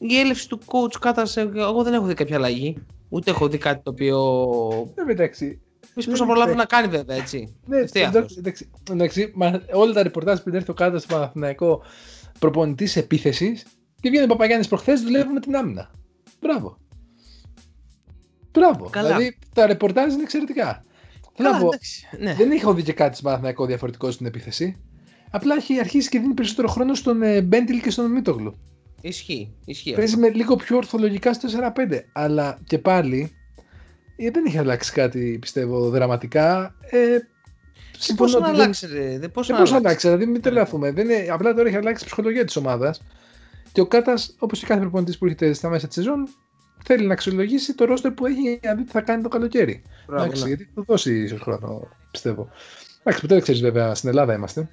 η έλευση του coach κάτασε, εγώ δεν έχω δει κάποια αλλαγή. Ούτε έχω δει κάτι το οποίο. Ε, εντάξει. Μη θα προλάβει να κάνει βέβαια έτσι. Ναι, εντάξει, εντάξει, όλα τα ρεπορτάζ που έρθει ο Κάτα στο Παναθηναϊκό προπονητής επίθεσης Και βγαίνει ο Παπαγιάννης προχθές, δουλεύουμε την άμυνα. Μπράβο. Μπράβο. Καλά. Δηλαδή τα ρεπορτάζ είναι εξαιρετικά. Θέλω Καλά, να πω, εντάξει, ναι. δεν έχω δει και κάτι στον Παναθηναϊκό διαφορετικό στην επίθεση. Απλά έχει αρχίσει και δίνει περισσότερο χρόνο στον ε, Μπέντιλ και στον Μίτογλου. Ισχύει, ισχύει. Παίζει με λίγο πιο ορθολογικά στο 4-5. Αλλά και πάλι ε, δεν έχει αλλάξει κάτι πιστεύω δραματικά. Ε, συμφωνώ Πώ να ότι δεν- αλλάξει, ρε. Δεν πώς ε, να πώς αλλάξει. αλλάξει, δηλαδή μην τρελαθούμε. Δεν είναι, απλά τώρα έχει αλλάξει η ψυχολογία της ομάδας. Και ο Κάτας, όπως και κάθε προπονητής που έρχεται στα μέσα της σεζόν, θέλει να αξιολογήσει το ρόστερ που έχει για να δει τι θα κάνει το καλοκαίρι. Μπράβο, Εντάξει, ναι. γιατί θα του δώσει ίσως χρόνο, πιστεύω. Εντάξει, ποτέ δεν ξέρεις βέβαια, στην Ελλάδα είμαστε.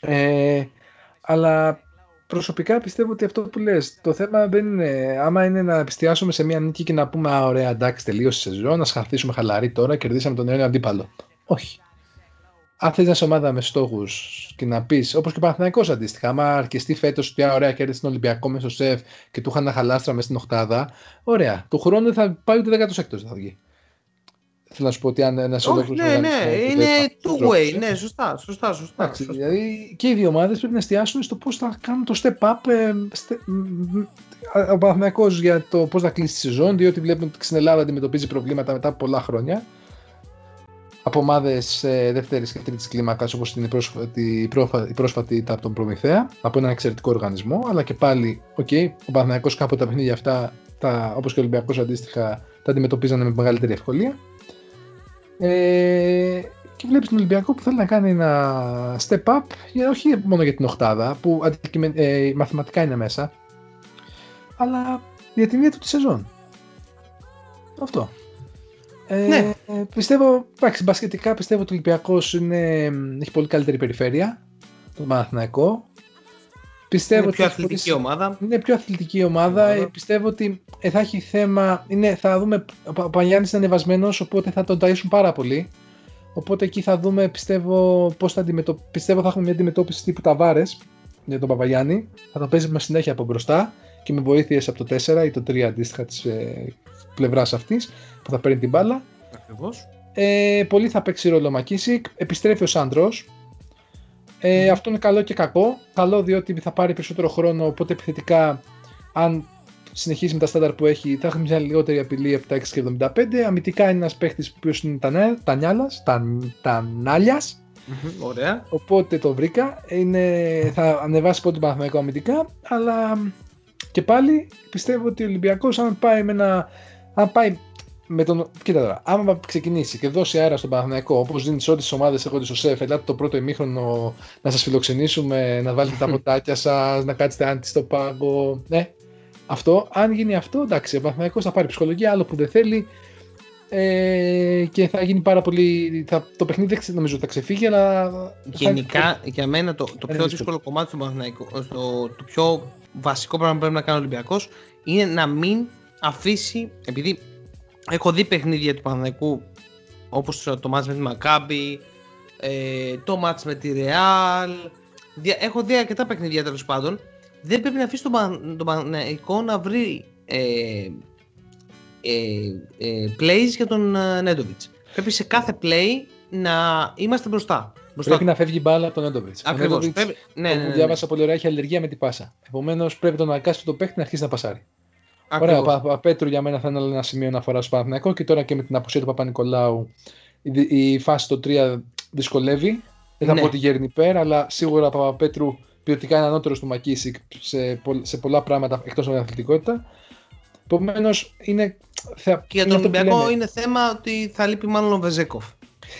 Ε, αλλά προσωπικά πιστεύω ότι αυτό που λες, το θέμα δεν είναι, άμα είναι να εστιάσουμε σε μια νίκη και να πούμε «Α, ωραία, εντάξει, τελείωσε η σεζόν, να σχαθήσουμε χαλαρή τώρα, κερδίσαμε τον νέο αντίπαλο». Όχι. Αν θες να είσαι ομάδα με στόχους και να πεις, όπως και ο Παναθηναϊκός αντίστοιχα, άμα αρκεστεί φέτος ότι «Α, ωραία, κέρδισε τον Ολυμπιακό μέσα στο σεφ και του είχαν ένα χαλάστρα μέσα στην Οχτάδα, ωραία. Του χρόνου θα πάει ούτε 16ο θα βγει. Θέλω να σου πω ότι αν ένας Όχι, ολόκληρος. ναι, ναι, είναι two way. Ναι, σωστά, σωστά, σωστά. Εντάξει, σωστά. δηλαδή και οι δύο ομάδες πρέπει να εστιάσουν στο πώς θα κάνουν το step up. Ε, στε- μ, μ, ο Παναθηναϊκός για το πώς θα κλείσει τη σεζόν, διότι βλέπουμε ότι στην Ελλάδα αντιμετωπίζει προβλήματα μετά από πολλά χρόνια. Από ομάδες δεύτερης και τρίτης κλίμακας, όπως είναι η πρόσφατη, η, πρόφα- η πρόσφατη ήταν από τον Προμηθέα, από έναν εξαιρετικό οργανισμό. Αλλά και πάλι, οκ, ο Παναθηναϊκός κάποτε τα παιχνίδια αυτά, τα, όπως και ο Ολυμπιακός αντίστοιχα, τα αντιμετωπίζανε με μεγαλύτερη ευκολία. Ε, και βλέπεις τον Ολυμπιακό που θέλει να κάνει ένα step up, για, όχι μόνο για την Οχτάδα, που αντικειμε- ε, μαθηματικά είναι μέσα, αλλά για την ίδια του τη σεζόν. Αυτό. Ε, Ναι. ε, πιστεύω, εντάξει, μπασκετικά πιστεύω ότι ο Ολυμπιακός είναι, έχει πολύ καλύτερη περιφέρεια, το Παναθηναϊκό. Πιστεύω Είναι ότι πιο έχεις αθλητική πολύ- ομάδα. είναι πιο αθλητική ομάδα. Ομάδα. Ε, πιστεύω ότι ε, θα έχει θέμα. Είναι, θα δούμε. Ο Πα- Παγιάννης είναι ανεβασμένος, οπότε θα τον ταΐσουν πάρα πολύ. Οπότε εκεί θα δούμε, πιστεύω, πώς θα αντιμετω... πιστεύω θα έχουμε μια αντιμετώπιση τύπου Ταβάρες για τον Παπαγιάννη. Θα τον παίζει με συνέχεια από μπροστά και με βοήθειες από το 4 ή το 3 αντίστοιχα της ε, πλευράς αυτής που θα παίρνει την μπάλα. Ακριβώς. Ε, πολύ θα παίξει ρόλο ο Μακίσικ. Επιστρέφει ο Σάντρος. Ε, Αυτό είναι καλό και κακό. Καλό διότι θα πάρει περισσότερο χρόνο. Οπότε επιθετικά, αν συνεχίσει με τα στάνταρ που έχει, θα έχει μια λιγότερη απειλή από τα 6,75. Αμυντικά είναι ένας παίχτη που είναι τα, νέα- τα νιάλας, τα, τα νάλιας. Μμμ, Ωραία. Οπότε το βρήκα. Είναι, θα ανεβάσει πολύ τον Παναθηναϊκό αμυντικά. Αλλά και πάλι πιστεύω ότι ο Ολυμπιακός αν πάει με ένα. Αν πάει με τον. Κοίτα τώρα, άμα ξεκινήσει και δώσει αέρα στον Παναθηναϊκό, όπως δίνει σε όλες τις ομάδες έχοντας στο σεφ, ελάτε το πρώτο ημίχρονο να σας φιλοξενήσουμε, να βάλετε τα ποτάκια σας, να κάτσετε άντι στο πάγκο. Ναι, αυτό. Αν γίνει αυτό, εντάξει, ο Παναθηναϊκός θα πάρει ψυχολογία, άλλο που δεν θέλει. Ε, και θα γίνει πάρα πολύ. Θα, το παιχνίδι δεν ξε- νομίζω ότι θα ξεφύγει, αλλά. θα- Γενικά, για μένα το, το Είναι πιο δύσκολο. δύσκολο κομμάτι του Παναθηναϊκού, στο, το πιο βασικό πράγμα που πρέπει να κάνει ο Ολυμπιακός είναι να μην αφήσει, επειδή έχω δει παιχνίδια του Παναθηναϊκού όπως το, το μάτς με τη Μακάμπη, ε, το μάτς με τη Ρεάλ, δια- έχω δει αρκετά παιχνίδια τέλος πάντων, δεν πρέπει να αφήσει τον, Παν- τον Παναθηναϊκό να βρει ε, ε, ε, plays για τον ε, Νέντοβιτς. Πρέπει σε κάθε play να είμαστε μπροστά. μπροστά Πρέπει να φεύγει μπάλα από τον Έντοβιτ. Ακριβώς. Πρέπει... Ναι, ναι, ναι, ναι. διάβασα πολύ ωραία, έχει αλλεργία με την πάσα. Επομένως πρέπει να τον αναγκάσει το παίχτη να αρχίσει να πασάρει. Ωραία, Ακριβώς. ο Πα- Παπαπέτρου για μένα θα είναι ένα σημείο αναφοράς στο Παναθηναϊκό και τώρα και με την απουσία του Παπα-Νικολάου η, η φάση στο 3 δυσκολεύει. Δεν θα Ναι. πω ότι γέρνει πέρα, αλλά σίγουρα ο Παπαπέτρου ποιοτικά είναι ανώτερος του Μακίσικ σε, πολλ- σε πολλά πράγματα εκτός από την αθλητικότητα. Επομένως είναι. Θα, Και για είναι τον αυτό που Ολυμπιακό λέμε. είναι θέμα ότι θα λείπει μάλλον ο Βεζέκοφ.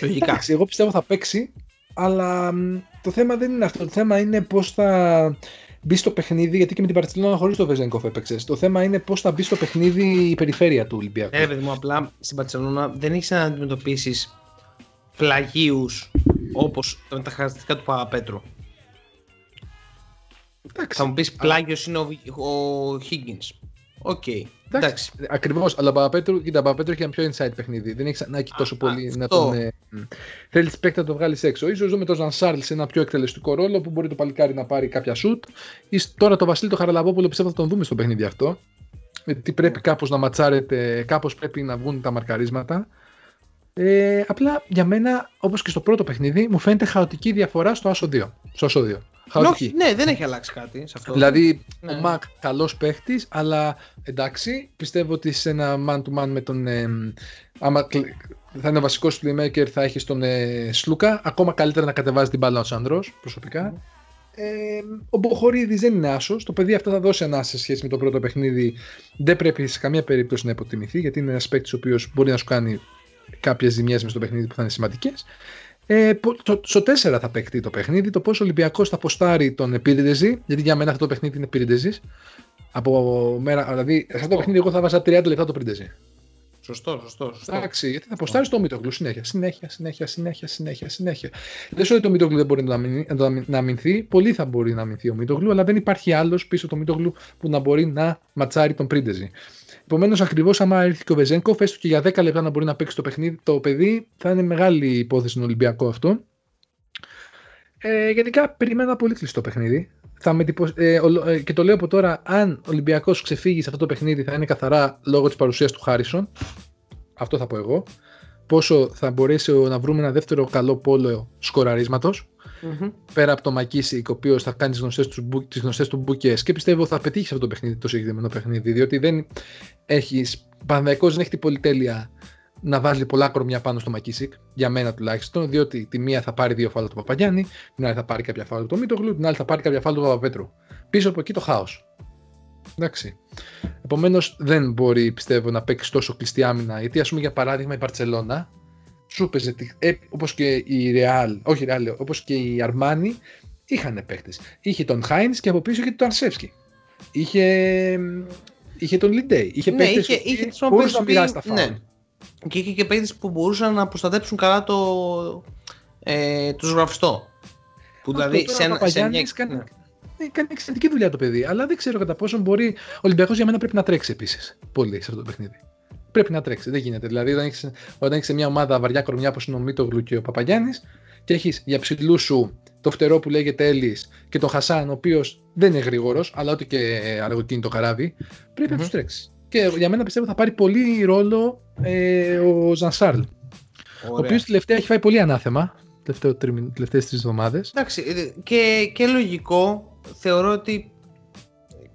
Λογικά. Εντάξει, εγώ πιστεύω θα παίξει, αλλά μ, το θέμα δεν είναι αυτό. Το θέμα είναι πώς θα μπει στο παιχνίδι, γιατί και με την Παρσελόνα χωρίς το Βεζένκοφ έπαιξες. Το θέμα είναι πώς θα μπει στο παιχνίδι η περιφέρεια του Ολυμπιακού. Ε, ρε παιδί μου, απλά στην Παρσελόνα δεν έχεις να αντιμετωπίσεις πλαγίους όπως με τα χαρακτηριστικά του Παπαπέτρου. Εντάξει, Θα μου πεις πλάγιος είναι ο, ο Higgins. OK. Εντάξει. Ακριβώς, αλλά ο Παπαπέτρου, κοίτα, ο Παπαπέτρου έχει ένα πιο inside παιχνίδι. Δεν έχει ανάγκη τόσο Α, πολύ να αυτό. τον. Ε, Θέλεις παίκτη να τον βγάλεις έξω. Ίσως δούμε τον Ζαν Σάρλ σε ένα πιο εκτελεστικό ρόλο που μπορεί το παλικάρι να πάρει κάποια σουτ. Ή τώρα το Βασίλη το Χαραλαμπόπουλο πιστεύω θα τον δούμε στο παιχνίδι αυτό. Γιατί πρέπει κάπως να ματσάρεται, κάπως πρέπει να βγουν τα μαρκαρίσματα. Ε, απλά για μένα, όπως και στο πρώτο παιχνίδι, μου φαίνεται χαοτική διαφορά στο άσο 2. Στο άσο 2. Όχι, ναι, δεν έχει αλλάξει κάτι σε αυτό. Δηλαδή, ναι. ο Μακ καλός παίχτης, αλλά εντάξει, πιστεύω ότι σε ένα man-to-man με τον. Ε, άμα θα είναι ο βασικός playmaker, θα έχει τον ε, Σλούκα. Ακόμα καλύτερα να κατεβάζει την μπάλα ο Σάντρο, προσωπικά. Mm. Ε, ο Μποχορίδη δεν είναι άσος. Το παιδί αυτό θα δώσει ανάσα σε σχέση με το πρώτο παιχνίδι. Δεν πρέπει σε καμία περίπτωση να υποτιμηθεί, γιατί είναι ένας παίκτης ο οποίος μπορεί να σου κάνει κάποιες ζημιές μες στο παιχνίδι που θα είναι σημαντικές. Ε, το, στο 4 θα παιχτεί το παιχνίδι. Το πώς ο Ολυμπιακός θα αποστάρει τον Επίρντεζη, γιατί για μένα αυτό το παιχνίδι είναι Επίρντεζη. Από μέρα, δηλαδή, σε αυτό το παιχνίδι εγώ θα βάζα 30 λεπτά το Επίρντεζη. Σωστό, σωστό. σωστό. Εντάξει, γιατί θα αποστάρει το Μίτογλου συνέχεια, συνέχεια, συνέχεια, συνέχεια, συνέχεια. συνέχεια. Δεν σου ότι το Μίτογλου δεν μπορεί να, να, να αμυνθεί. Πολύ θα μπορεί να αμυνθεί ο Μίτογλου, αλλά δεν υπάρχει άλλος πίσω το Μίτογλου που να μπορεί να ματσάρει τον Πρίντεζη. Επομένως, ακριβώς άμα έρθει και ο Βεζέγκο, έστω και για 10 λεπτά να μπορεί να παίξει το παιχνίδι, το παιδί, θα είναι μεγάλη υπόθεση στον Ολυμπιακό αυτό. Ε, γενικά, περιμένω πολύ κλειστό παιχνίδι. Θα με ε, ε, και το λέω από τώρα, αν ο Ολυμπιακός ξεφύγει σε αυτό το παιχνίδι, θα είναι καθαρά λόγω της παρουσίας του Χάρισον. Αυτό θα πω εγώ. Πόσο θα μπορέσει να βρούμε ένα δεύτερο καλό πόλο σκοραρίσματος. Mm-hmm. Πέρα από το Μακίσικ, ο οποίος θα κάνει τις γνωστές τους μπουκές και πιστεύω θα πετύχει αυτό το παιχνίδι, το συγκεκριμένο παιχνίδι. Διότι δεν έχει. Πανδαϊκό δεν έχει την πολυτέλεια να βάζει πολλά κορμιά πάνω στο Μακίσικ, για μένα τουλάχιστον, διότι τη μία θα πάρει δύο φάλα του Παπαγιάννη, την άλλη θα πάρει κάποια φάλα του Μίτογλου, την άλλη θα πάρει κάποια φάλα του Παπαπέτρου. Πίσω από εκεί το χάος. Εντάξει. Επομένως δεν μπορεί πιστεύω να παίξει τόσο κλειστή άμυνα, γιατί ας πούμε για παράδειγμα η Παρσελώνα σου έπαιζε, ε, όπως και η Real, όχι η Real, όπως και η Armani, είχαν παίχτες. Είχε τον Χάινς και από πίσω είχε τον Αρσεύσκι. Είχε, είχε τον Λιντέι. Είχε ναι, παίχτες είχε, είχε που μπορούσαν να μοιράσει τα ναι. Και είχε και παίχτες που μπορούσαν να προστατέψουν καλά το, ε, το ζωγραφιστό. Που δηλαδή σε ένα... Σε μια... Κάνει, ναι. ναι. κάνει εξαιρετική δουλειά το παιδί, αλλά δεν ξέρω κατά πόσο μπορεί. Ο Ολυμπιακός για μένα πρέπει να τρέξει επίσης πολύ σε αυτό το παιχνίδι πρέπει να τρέξει. Δεν γίνεται. Δηλαδή, όταν έχεις όταν έχεις μια ομάδα βαριά κορμιά όπως είναι ο Μίτογλου και ο Παπαγιάννης και έχεις για ψηλού σου το φτερό που λέγεται Έλλης και τον Χασάν, ο οποίος δεν είναι γρήγορος, αλλά ό,τι και αργοκίνητο καράβι, πρέπει mm-hmm. να τους τρέξει. Και για μένα πιστεύω θα πάρει πολύ ρόλο ε, ο Ζανσάρλ. Ο οποίος τελευταία έχει φάει πολύ ανάθεμα. Τελευταίες τρεις εβδομάδες. Εντάξει, ε, και, και λογικό θεωρώ ότι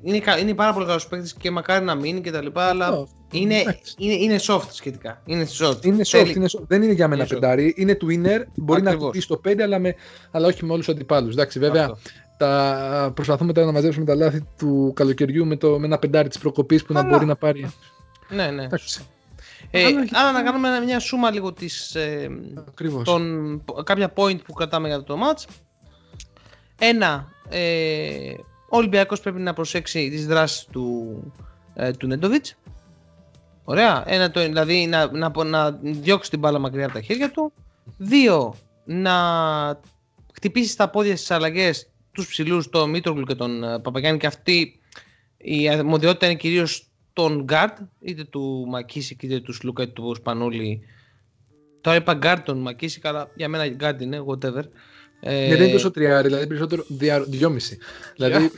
είναι, είναι πάρα πολύ καλός παίκτης και μακάρι να μείνει κτλ. Αλλά είναι, είναι, είναι soft σχετικά. Είναι soft. Είναι soft, είναι soft. Δεν είναι για μένα πεντάρι. Είναι twinner. Μπορεί Ακριβώς. να πει στο 5, αλλά, με, αλλά όχι με όλους τους αντιπάλους. Εντάξει, βέβαια. Τα, προσπαθούμε τώρα να μαζέψουμε τα λάθη του καλοκαιριού με, το, με ένα πεντάρι της προκοπής που να μπορεί να πάρει. Ναι, ναι. Ε, άρα να κάνουμε μια σούμα λίγο της, ε, των, κάποια point που κρατάμε για το match. Ένα, ε, ο Ολυμπιακός πρέπει να προσέξει τις δράσεις του, ε, του Νέντοβιτς. Ωραία. Ένα, το, δηλαδή να, να, να διώξει την μπάλα μακριά από τα χέρια του. Δύο, να χτυπήσει τα πόδια στις αλλαγές τους ψηλούς, τον Μήτρογλου και τον ε, Παπαγιάννη και αυτή η αρμοδιότητα είναι κυρίως τον Γκάρτ, είτε του Μακίσικ είτε του Σλούκα είτε του Σπανούλη. Τώρα είπα Γκάρτ τον Μακίσικ, αλλά για μένα Γκάρτ είναι, whatever. Ε, δεν είναι τόσο τριάρι, δηλαδή περισσότερο δυόμιση. Δηλαδή...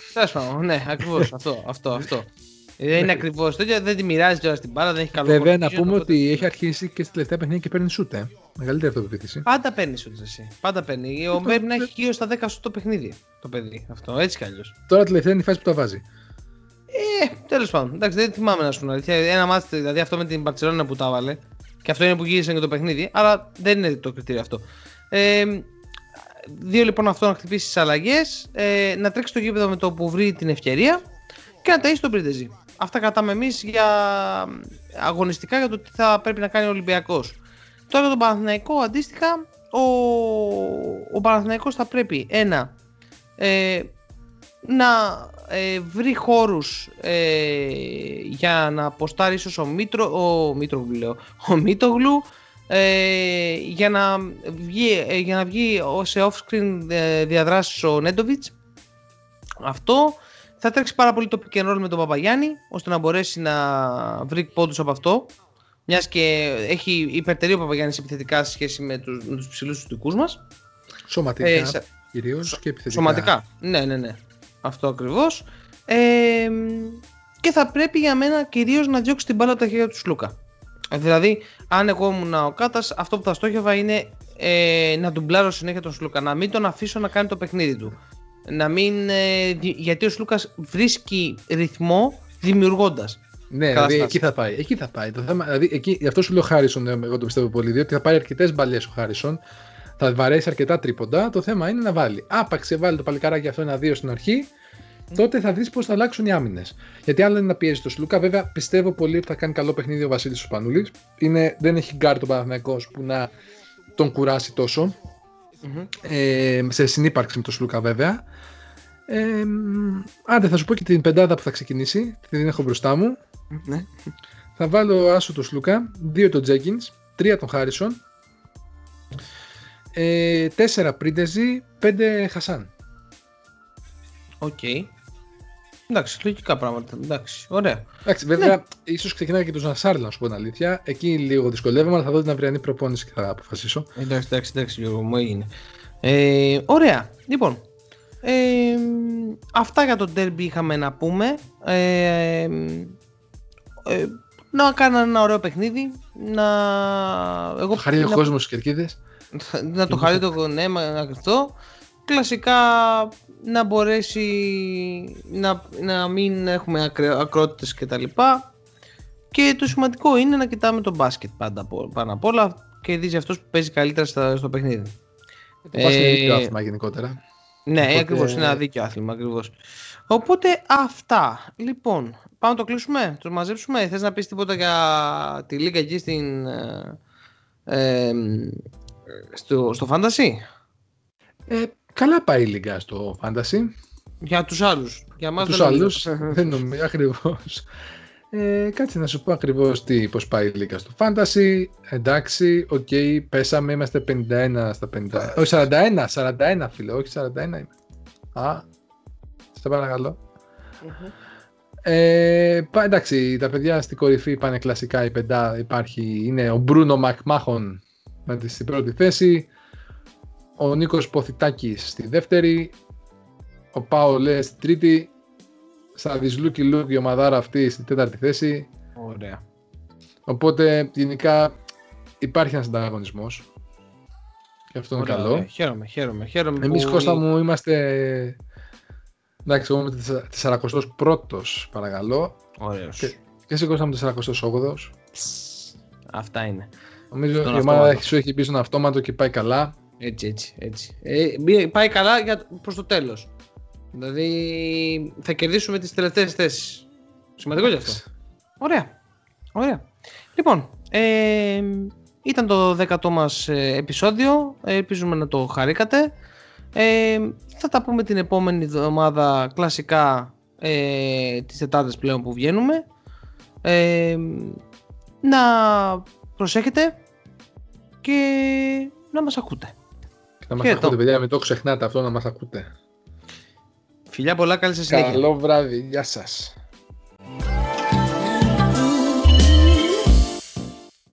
ναι, ακριβώς αυτό. αυτό, αυτό. Δεν είναι ακριβώς τέτοιο, δεν τη μοιράζει τώρα στην μπάλα, δεν έχει καλό Βέβαια, να πούμε ότι έχει αρχίσει και στη τελευταία παιχνίδια και παίρνει σούτ. Ε. Μεγαλύτερη αυτοπεποίθηση. Πάντα παίρνει σούτ εσύ. Πάντα παίρνει. Ο Μέρ να έχει γύρω στα 10 σούτ το παιχνίδι. Το παιδί αυτό, έτσι κι αλλιώς. Τώρα τελευταία είναι η φάση που τα βάζει. Ε, τέλος πάντων. Εντάξει, δεν θυμάμαι να σου πω. Ένα μάτι, δηλαδή αυτό με την Παρσελόνα που τα βάλε. Και αυτό είναι που γύρισε και το παιχνίδι. Αλλά δεν είναι το κριτήριο αυτό. Ε, δύο λοιπόν αυτό να χτυπήσει τις αλλαγές, ε, να τρέξει το γήπεδο με το που βρει την ευκαιρία και να ταΐσει τον Πρίντεζι. Αυτά κρατάμε εμείς για αγωνιστικά για το τι θα πρέπει να κάνει ο Ολυμπιακός. Τώρα για τον Παναθηναϊκό αντίστοιχα, ο, ο Παναθηναϊκός θα πρέπει ένα ε, να ε, βρει χώρους ε, για να αποστάρει ίσως ο, Μήτρο, ο, Μήτρογλου, λέω, ο Μήτογλου ε, για, να βγει, ε, για να βγει σε off-screen ε, διαδράσεις ο Νέντοβιτς αυτό θα τρέξει πάρα πολύ το pick and roll με τον Παπαγιάννη ώστε να μπορέσει να βρει πόντους από αυτό μιας και έχει υπερτερεί ο Παπαγιάννης επιθετικά σε σχέση με τους, με τους ψηλούς τους δικούς μας. Σωματικά ε, κυρίως και επιθετικά. Σωματικά, ναι ναι ναι. Αυτό ακριβώς. Ε, και θα πρέπει για μένα κυρίως να διώξει την μπάλα από τα χέρια του Σλούκα Δηλαδή, αν εγώ ήμουν ο Κάτας, αυτό που θα στόχευα είναι ε, να ντουμπλάρω συνέχεια τον Σλούκα. Να μην τον αφήσω να κάνει το παιχνίδι του. να μην, ε, γιατί ο Σλούκας βρίσκει ρυθμό δημιουργώντας. Ναι, δηλαδή εκεί θα πάει. Εκεί θα πάει. Το θέμα, δηλαδή, εκεί, γι' αυτό σου λέω Χάρισον, εγώ το πιστεύω πολύ, διότι θα πάρει αρκετές μπαλιές ο Χάρισον, θα βαρέσει αρκετά τρίποντα. Το θέμα είναι να βάλει. Άπαξ και βάλει το παλικάράκι αυτό ένα-δύο στην αρχή, τότε θα δεις πώς θα αλλάξουν οι άμυνες. Γιατί άλλο είναι να πιέζει το Σλούκα. Βέβαια, πιστεύω πολύ ότι θα κάνει καλό παιχνίδι ο Βασίλης Σπανούλη. Δεν έχει γκάρ τον Παναθηναϊκός που να τον κουράσει τόσο. Mm-hmm. Ε, σε συνύπαρξη με τον Σλούκα, βέβαια. Ε, άντε, θα σου πω και την πεντάδα που θα ξεκινήσει. Την έχω μπροστά μου. Ναι. Θα βάλω άσο τον Σλούκα, δύο τον Τζέκιν, τρία τον Χάρισον, ε, τέσσερα Πρίντεζι, πέντε Χασάν. Οκ. Εντάξει, λογικά πράγματα. Εντάξει, ωραία. Εντάξει, βέβαια, ναι. ίσως ξεκινάει και τον Ζαν Σαρλ, να σου πω την αλήθεια. Εκεί λίγο δυσκολεύομαι, αλλά θα δω την αυριανή προπόνηση και θα αποφασίσω. Εντάξει, εντάξει, εντάξει, Γιώργο, μου έγινε. Ε, ωραία. Λοιπόν, ε, αυτά για το derby είχαμε να πούμε. Ε, ε, να κάνω ένα ωραίο παιχνίδι. Να... Εγώ, χαρεί ο κόσμος στους κερκίδες. Να το χαρεί το ναι, αυτό. Κλασικά να μπορέσει να, να μην έχουμε ακρότητες και τα λοιπά και το σημαντικό είναι να κοιτάμε το μπάσκετ πάντα πάνω απ' όλα και δεις αυτός που παίζει καλύτερα στο, στο παιχνίδι. Το μπάσκετ είναι δίκαιο άθλημα γενικότερα. Ναι, Οπότε... ακριβώς, είναι ένα δίκαιο άθλημα ακριβώς. Οπότε αυτά. Λοιπόν, πάμε να το κλείσουμε, το μαζέψουμε. Θες να πεις τίποτα για τη λίγα εκεί στην, ε, ε, στο, στο Fantasy? Ε, Καλά πάει η Λίγκα στο Fantasy. Για τους άλλους. Για μας τους άλλους δεν νομίζω ακριβώς. Ε, κάτσε να σου πω ακριβώς τι, πώς πάει η Λίγκα στο Fantasy. Εντάξει, OK, okay, πέσαμε, είμαστε 51 στα 50. Όχι, 41, 41 φίλε, όχι 41 είμαι. Α, σε παρακαλώ. Ε, εντάξει, τα παιδιά στην κορυφή πάνε κλασικά η πεντά υπάρχει, είναι ο Μπρούνο Μακμάχον με τη στην πρώτη θέση, ο Νίκος Ποθητάκης στη δεύτερη, ο Πάο Λέ στη τρίτη, Σαβισλούκι Λούκ η ομαδάρα αυτή στη τέταρτη θέση. Ωραία. Οπότε γενικά υπάρχει ένας ανταγωνισμός. Και αυτό είναι καλό. Χαίρομαι, χαίρομαι. χαίρομαι Εμείς που... Κώστα μου είμαστε... Εντάξει, εγώ είμαι 41ος παρακαλώ. Ωραίος. Και, και εσύ Κώστα μου 48ος. Αυτά είναι. Νομίζω ότι η ομάδα σου έχει πει στον αυτόματο και πάει καλά. Έτσι, έτσι, έτσι. Ε, πάει καλά για, προς το τέλος. Δηλαδή θα κερδίσουμε τις τελευταίες θέσεις. Σημαντικό γι' αυτό. Ωραία. Ωραία. Λοιπόν, ε, ήταν το δέκατό μας ε, επεισόδιο. Ελπίζουμε να το χαρήκατε. Ε, θα τα πούμε την επόμενη εβδομάδα κλασικά ε, τις Τετάρτες πλέον που βγαίνουμε. Ε, να προσέχετε και να μας ακούτε. Να μας ακούτε, παιδιά, μην το ξεχνάτε αυτό να μας ακούτε. Φιλιά πολλά, καλή σας συνέχεια. Καλό βράδυ, γεια σας.